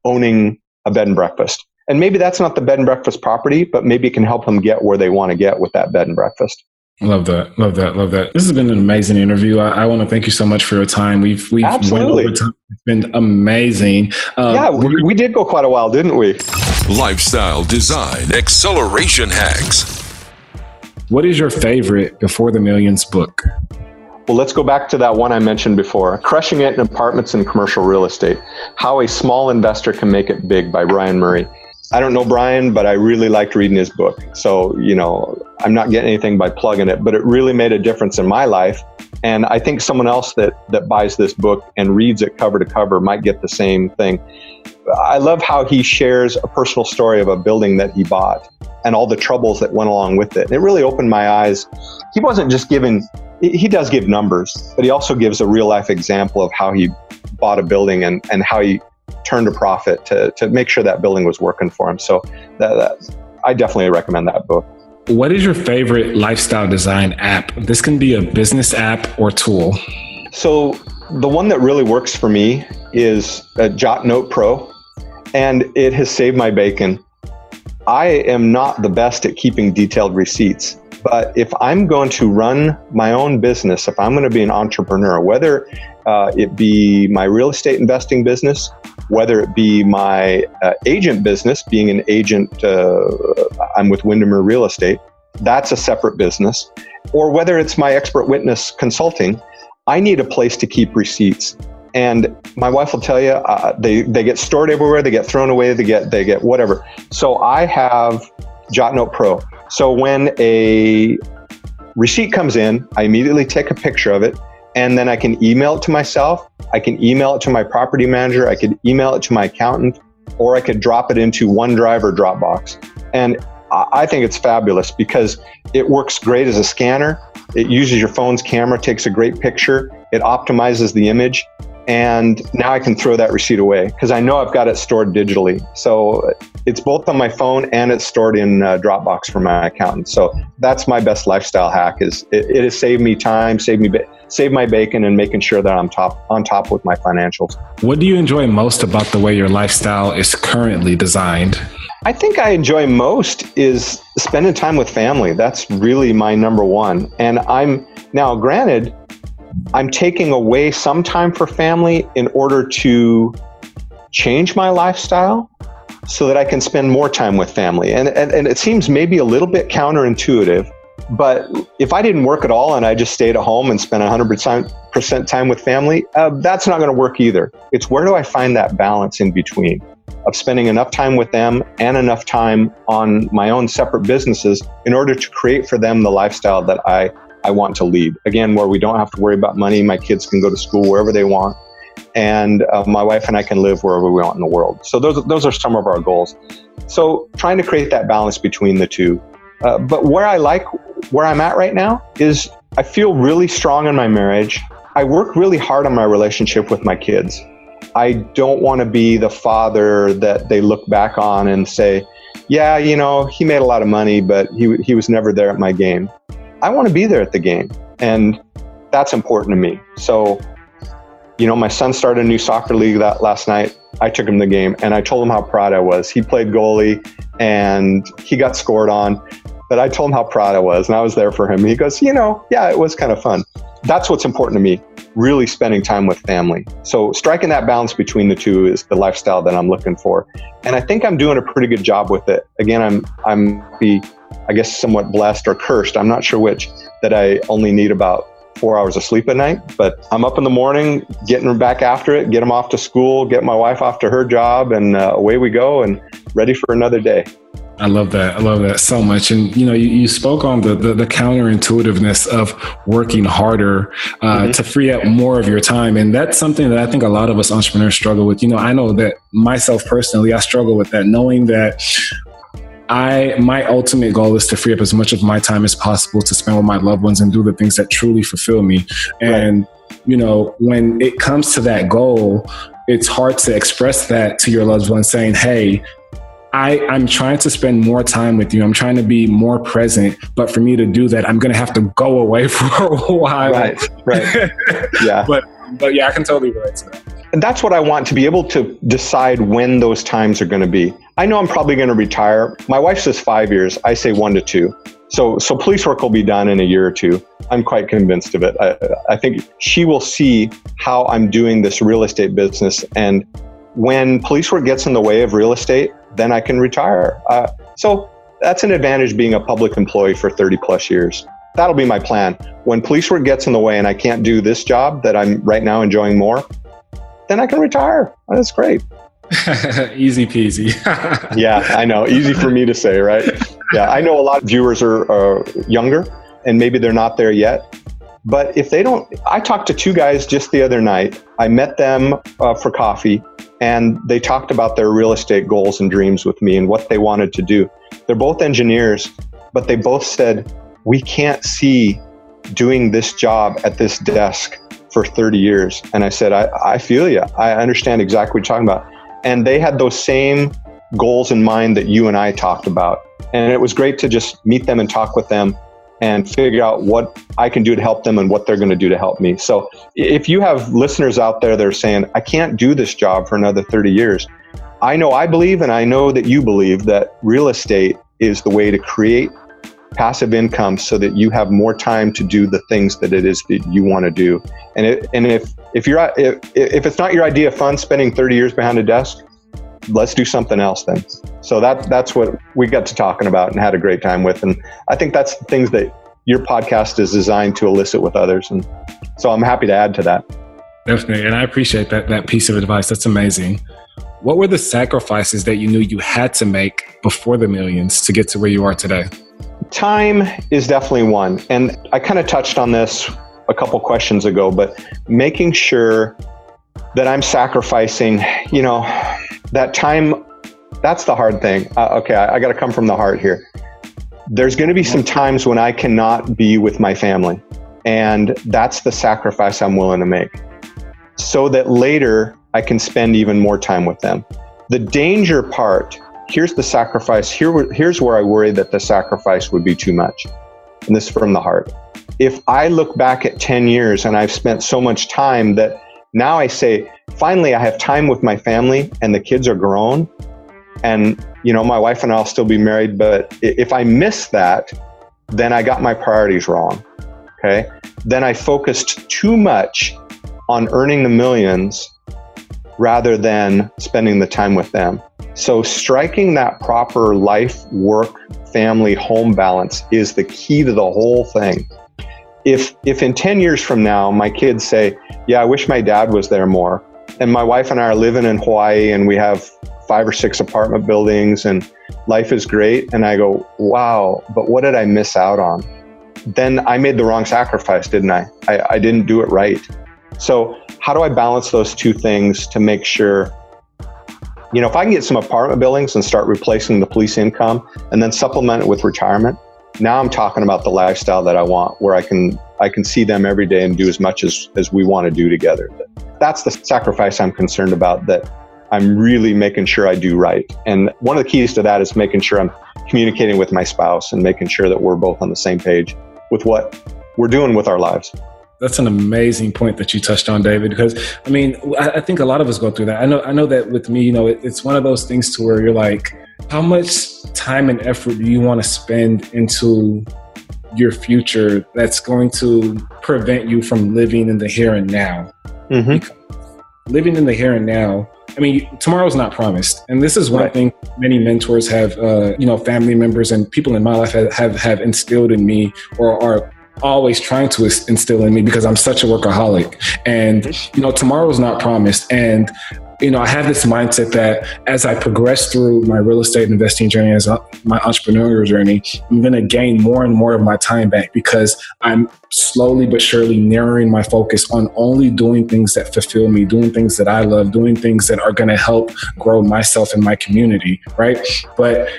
owning a bed and breakfast. And maybe that's not the bed and breakfast property, but maybe it can help them get where they want to get with that bed and breakfast. Love that. Love that. Love that. This has been an amazing interview. I, I want to thank you so much for your time. We've we've Absolutely. It's been amazing. Um, yeah, we, we did go quite a while, didn't we? Lifestyle design acceleration hacks. What is your favorite Before the Millions book? Well, let's go back to that one I mentioned before Crushing It in Apartments and Commercial Real Estate How a Small Investor Can Make It Big by Brian Murray. I don't know Brian, but I really liked reading his book. So, you know, I'm not getting anything by plugging it, but it really made a difference in my life. And I think someone else that, that buys this book and reads it cover to cover might get the same thing. I love how he shares a personal story of a building that he bought and all the troubles that went along with it. And it really opened my eyes. He wasn't just giving, he does give numbers, but he also gives a real life example of how he bought a building and, and how he turned a profit to, to make sure that building was working for him. So that, that, I definitely recommend that book. What is your favorite lifestyle design app? This can be a business app or tool. So the one that really works for me is a JotNot Pro, and it has saved my bacon. I am not the best at keeping detailed receipts, but if I'm going to run my own business, if I'm going to be an entrepreneur, whether uh, it be my real estate investing business, whether it be my uh, agent business, being an agent, uh, I'm with Windermere Real Estate, that's a separate business, or whether it's my expert witness consulting, I need a place to keep receipts. And my wife will tell you, uh, they, they get stored everywhere, they get thrown away, they get, they get whatever. So I have JotNot Pro. So when a receipt comes in, I immediately take a picture of it and then I can email it to myself. I can email it to my property manager. I could email it to my accountant, or I could drop it into OneDrive or Dropbox. And I think it's fabulous because it works great as a scanner. It uses your phone's camera, takes a great picture, it optimizes the image, and now I can throw that receipt away because I know I've got it stored digitally. So it's both on my phone and it's stored in uh, Dropbox for my accountant. So that's my best lifestyle hack. Is it, it has saved me time, saved me saved my bacon, and making sure that I'm top on top with my financials. What do you enjoy most about the way your lifestyle is currently designed? I think I enjoy most is spending time with family. That's really my number one. And I'm now, granted, I'm taking away some time for family in order to change my lifestyle so that I can spend more time with family. And, and, and it seems maybe a little bit counterintuitive, but if I didn't work at all and I just stayed at home and spent 100% time with family, uh, that's not going to work either. It's where do I find that balance in between of spending enough time with them and enough time on my own separate businesses in order to create for them the lifestyle that I I want to lead. Again, where we don't have to worry about money. My kids can go to school wherever they want, and uh, my wife and I can live wherever we want in the world. So those those are some of our goals. So trying to create that balance between the two. Uh, but where I like where I'm at right now is I feel really strong in my marriage. I work really hard on my relationship with my kids. I don't want to be the father that they look back on and say, yeah, you know, he made a lot of money, but he, he was never there at my game. I want to be there at the game. And that's important to me. So, you know, my son started a new soccer league that last night. I took him to the game and I told him how proud I was. He played goalie and he got scored on, but I told him how proud I was and I was there for him. He goes, you know, yeah, it was kind of fun. That's what's important to me, really spending time with family. So striking that balance between the two is the lifestyle that I'm looking for. And I think I'm doing a pretty good job with it. Again, I'm I'm be I guess, somewhat blessed or cursed. I'm not sure which, that I only need about four hours of sleep a night. But I'm up in the morning, getting her back after it, get them off to school, get my wife off to her job, and uh, away we go, and ready for another day. I love that. I love that so much. And you know, you, you spoke on the, the, the counterintuitiveness of working harder uh, mm-hmm. to free up more of your time, and that's something that I think a lot of us entrepreneurs struggle with. You know, I know that myself personally, I struggle with that, knowing that I my ultimate goal is to free up as much of my time as possible to spend with my loved ones and do the things that truly fulfill me. And right. you know, when it comes to that goal, it's hard to express that to your loved ones saying, "Hey, I, I'm trying to spend more time with you. I'm trying to be more present. But for me to do that, I'm going to have to go away for a while. Right. Right. yeah. but, but yeah, I can totally relate to that. And that's what I want to be able to decide when those times are going to be. I know I'm probably going to retire. My wife says five years. I say one to two. So, so police work will be done in a year or two. I'm quite convinced of it. I, I think she will see how I'm doing this real estate business. And when police work gets in the way of real estate, then I can retire. Uh, so that's an advantage being a public employee for 30 plus years. That'll be my plan. When police work gets in the way and I can't do this job that I'm right now enjoying more, then I can retire. That's great. Easy peasy. yeah, I know. Easy for me to say, right? Yeah, I know a lot of viewers are, are younger and maybe they're not there yet. But if they don't, I talked to two guys just the other night. I met them uh, for coffee and they talked about their real estate goals and dreams with me and what they wanted to do. They're both engineers, but they both said, We can't see doing this job at this desk for 30 years. And I said, I, I feel you. I understand exactly what you're talking about. And they had those same goals in mind that you and I talked about. And it was great to just meet them and talk with them and figure out what I can do to help them and what they're going to do to help me. So if you have listeners out there that are saying, I can't do this job for another 30 years, I know I believe and I know that you believe that real estate is the way to create passive income so that you have more time to do the things that it is that you want to do. And it, and if if you're if, if it's not your idea of fun spending 30 years behind a desk, let's do something else then. So that that's what we got to talking about and had a great time with. And I think that's the things that your podcast is designed to elicit with others. And so I'm happy to add to that. Definitely. And I appreciate that that piece of advice. That's amazing. What were the sacrifices that you knew you had to make before the millions to get to where you are today? Time is definitely one. And I kind of touched on this a couple questions ago, but making sure that I'm sacrificing, you know, that time, that's the hard thing. Uh, okay, I, I got to come from the heart here. There's going to be some times when I cannot be with my family. And that's the sacrifice I'm willing to make so that later I can spend even more time with them. The danger part here's the sacrifice. Here, here's where I worry that the sacrifice would be too much. And this is from the heart. If I look back at 10 years and I've spent so much time that now I say, finally, I have time with my family and the kids are grown. And, you know, my wife and I'll still be married. But if I miss that, then I got my priorities wrong. Okay. Then I focused too much on earning the millions rather than spending the time with them. So, striking that proper life, work, family, home balance is the key to the whole thing. If, if in 10 years from now, my kids say, Yeah, I wish my dad was there more, and my wife and I are living in Hawaii and we have five or six apartment buildings and life is great, and I go, Wow, but what did I miss out on? Then I made the wrong sacrifice, didn't I? I, I didn't do it right. So, how do I balance those two things to make sure you know, if I can get some apartment buildings and start replacing the police income and then supplement it with retirement, now I'm talking about the lifestyle that I want where I can I can see them every day and do as much as, as we want to do together. That's the sacrifice I'm concerned about that I'm really making sure I do right. And one of the keys to that is making sure I'm communicating with my spouse and making sure that we're both on the same page with what we're doing with our lives that's an amazing point that you touched on, David. Because I mean, I, think a lot of us go through that. I know, I know that with me, you know, it, it's one of those things to where you're like, how much time and effort do you want to spend into your future that's going to prevent you from living in the here and now? Mm-hmm. Living in the here and now. I mean, tomorrow's not promised, and this is one right. thing many mentors have, uh, you know, family members and people in my life have, have, have instilled in me, or are always trying to instill in me because I'm such a workaholic. And, you know, tomorrow's not promised. And you know, I have this mindset that as I progress through my real estate investing journey, as my entrepreneurial journey, I'm going to gain more and more of my time back because I'm slowly but surely narrowing my focus on only doing things that fulfill me, doing things that I love, doing things that are going to help grow myself and my community, right? But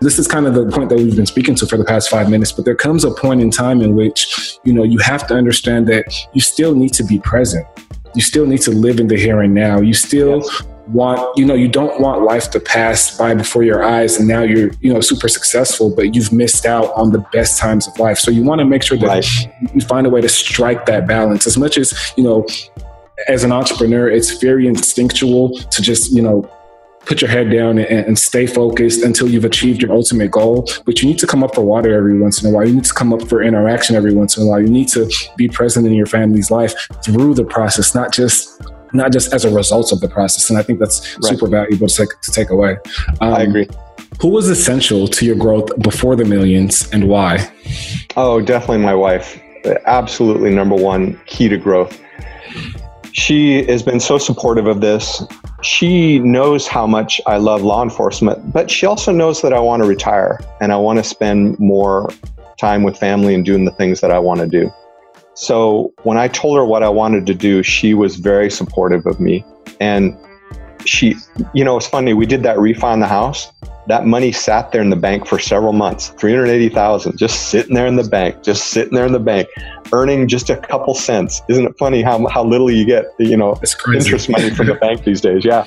this is kind of the point that we've been speaking to for the past five minutes, but there comes a point in time in which, you know, you have to understand that you still need to be present you still need to live in the here and now. You still yes. want, you know, you don't want life to pass by before your eyes and now you're, you know, super successful, but you've missed out on the best times of life. So you want to make sure that right. you find a way to strike that balance as much as, you know, as an entrepreneur, it's very instinctual to just, you know, put your head down and, and, stay focused until you've achieved your ultimate goal. But you need to come up for water every once in a while. You need to come up for interaction every once in a while. You need to be present in your family's life through the process, not just not just as a result of the process. And I think that's right. super valuable to take, to take away. Um, I agree. Who was essential to your growth before the millions and why? Oh, definitely my wife. Absolutely number one key to growth she has been so supportive of this. She knows how much I love law enforcement, but she also knows that I want to retire and I want to spend more time with family and doing the things that I want to do. So when I told her what I wanted to do, she was very supportive of me. And she, you know, it's funny, we did that refi on the house. That money sat there in the bank for several months, 380,000, just sitting there in the bank, just sitting there in the bank earning just a couple cents. Isn't it funny how, how little you get, you know, interest money from the bank these days? Yeah.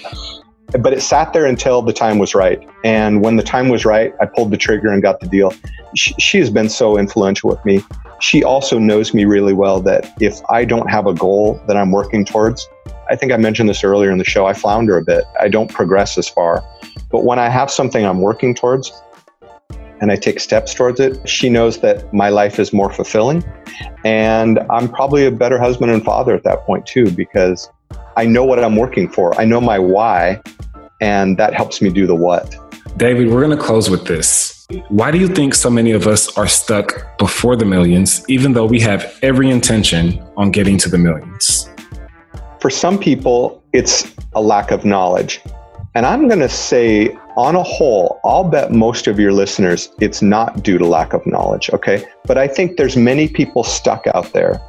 But it sat there until the time was right. And when the time was right, I pulled the trigger and got the deal. She, she has been so influential with me. She also knows me really well that if I don't have a goal that I'm working towards, I think I mentioned this earlier in the show, I flounder a bit. I don't progress as far. But when I have something I'm working towards, and I take steps towards it, she knows that my life is more fulfilling. And I'm probably a better husband and father at that point too, because I know what I'm working for. I know my why, and that helps me do the what. David, we're going to close with this. Why do you think so many of us are stuck before the millions, even though we have every intention on getting to the millions? For some people, it's a lack of knowledge. And I'm going to say on a whole, I'll bet most of your listeners it's not due to lack of knowledge, okay? But I think there's many people stuck out there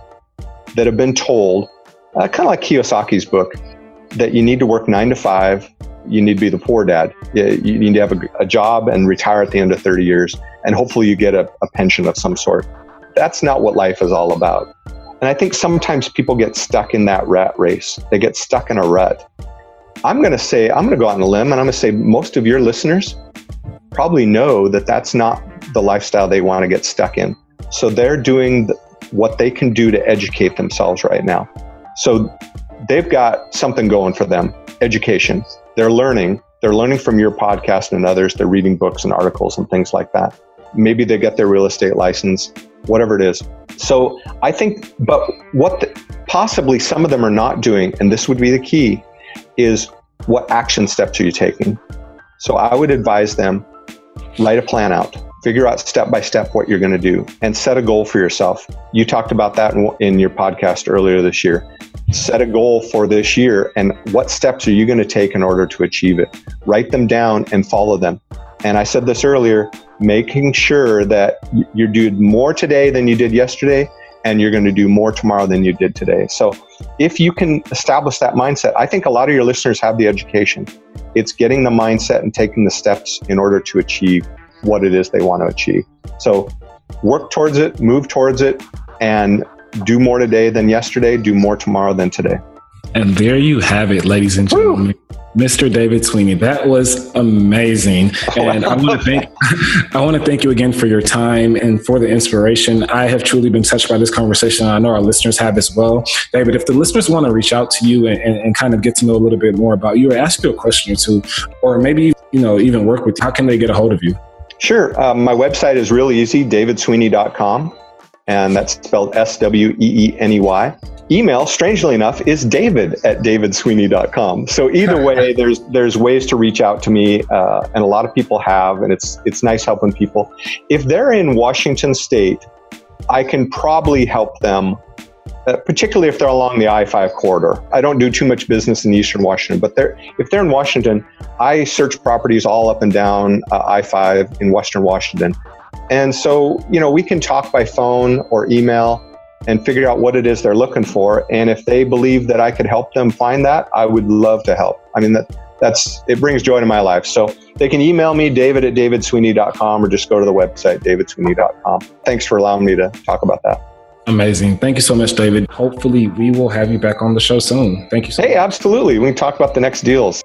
that have been told, uh, kind of like Kiyosaki's book, that you need to work nine to five, you need to be the poor dad, you need to have a, a job and retire at the end of 30 years, and hopefully you get a, a pension of some sort. That's not what life is all about. And I think sometimes people get stuck in that rat race. They get stuck in a rut I'm going to say, I'm going to go out on a limb and I'm going to say most of your listeners probably know that that's not the lifestyle they want to get stuck in. So they're doing what they can do to educate themselves right now. So they've got something going for them education. They're learning. They're learning from your podcast and others. They're reading books and articles and things like that. Maybe they get their real estate license, whatever it is. So I think, but what the, possibly some of them are not doing, and this would be the key, is what action steps are you taking? So I would advise them write a plan out, figure out step by step what you're going to do, and set a goal for yourself. You talked about that in, in your podcast earlier this year. Set a goal for this year, and what steps are you going to take in order to achieve it? Write them down and follow them. And I said this earlier making sure that you're doing more today than you did yesterday and you're going to do more tomorrow than you did today. So if you can establish that mindset, I think a lot of your listeners have the education. It's getting the mindset and taking the steps in order to achieve what it is they want to achieve. So work towards it, move towards it, and do more today than yesterday, do more tomorrow than today. And there you have it, ladies and gentlemen. Woo! Mr. David Sweeney, that was amazing, and I want to thank I want to thank you again for your time and for the inspiration. I have truly been touched by this conversation. I know our listeners have as well. David, if the listeners want to reach out to you and, and, and kind of get to know a little bit more about you, or ask you a question or two, or maybe you know even work with you, how can they get a hold of you? Sure, um, my website is really easy, davidsweeney.com, and that's spelled S W E E N E Y email, strangely enough, is david at davidsweeney.com. So either way, there's there's ways to reach out to me, uh, and a lot of people have, and it's it's nice helping people. If they're in Washington State, I can probably help them, uh, particularly if they're along the I 5 corridor. I don't do too much business in Eastern Washington, but they're, if they're in Washington, I search properties all up and down uh, I 5 in Western Washington. And so, you know, we can talk by phone or email and figure out what it is they're looking for. And if they believe that I could help them find that, I would love to help. I mean, that, that's it brings joy to my life. So they can email me, david at davidsweeney.com, or just go to the website, davidsweeney.com. Thanks for allowing me to talk about that. Amazing. Thank you so much, David. Hopefully, we will have you back on the show soon. Thank you so hey, much. absolutely. We can talk about the next deals.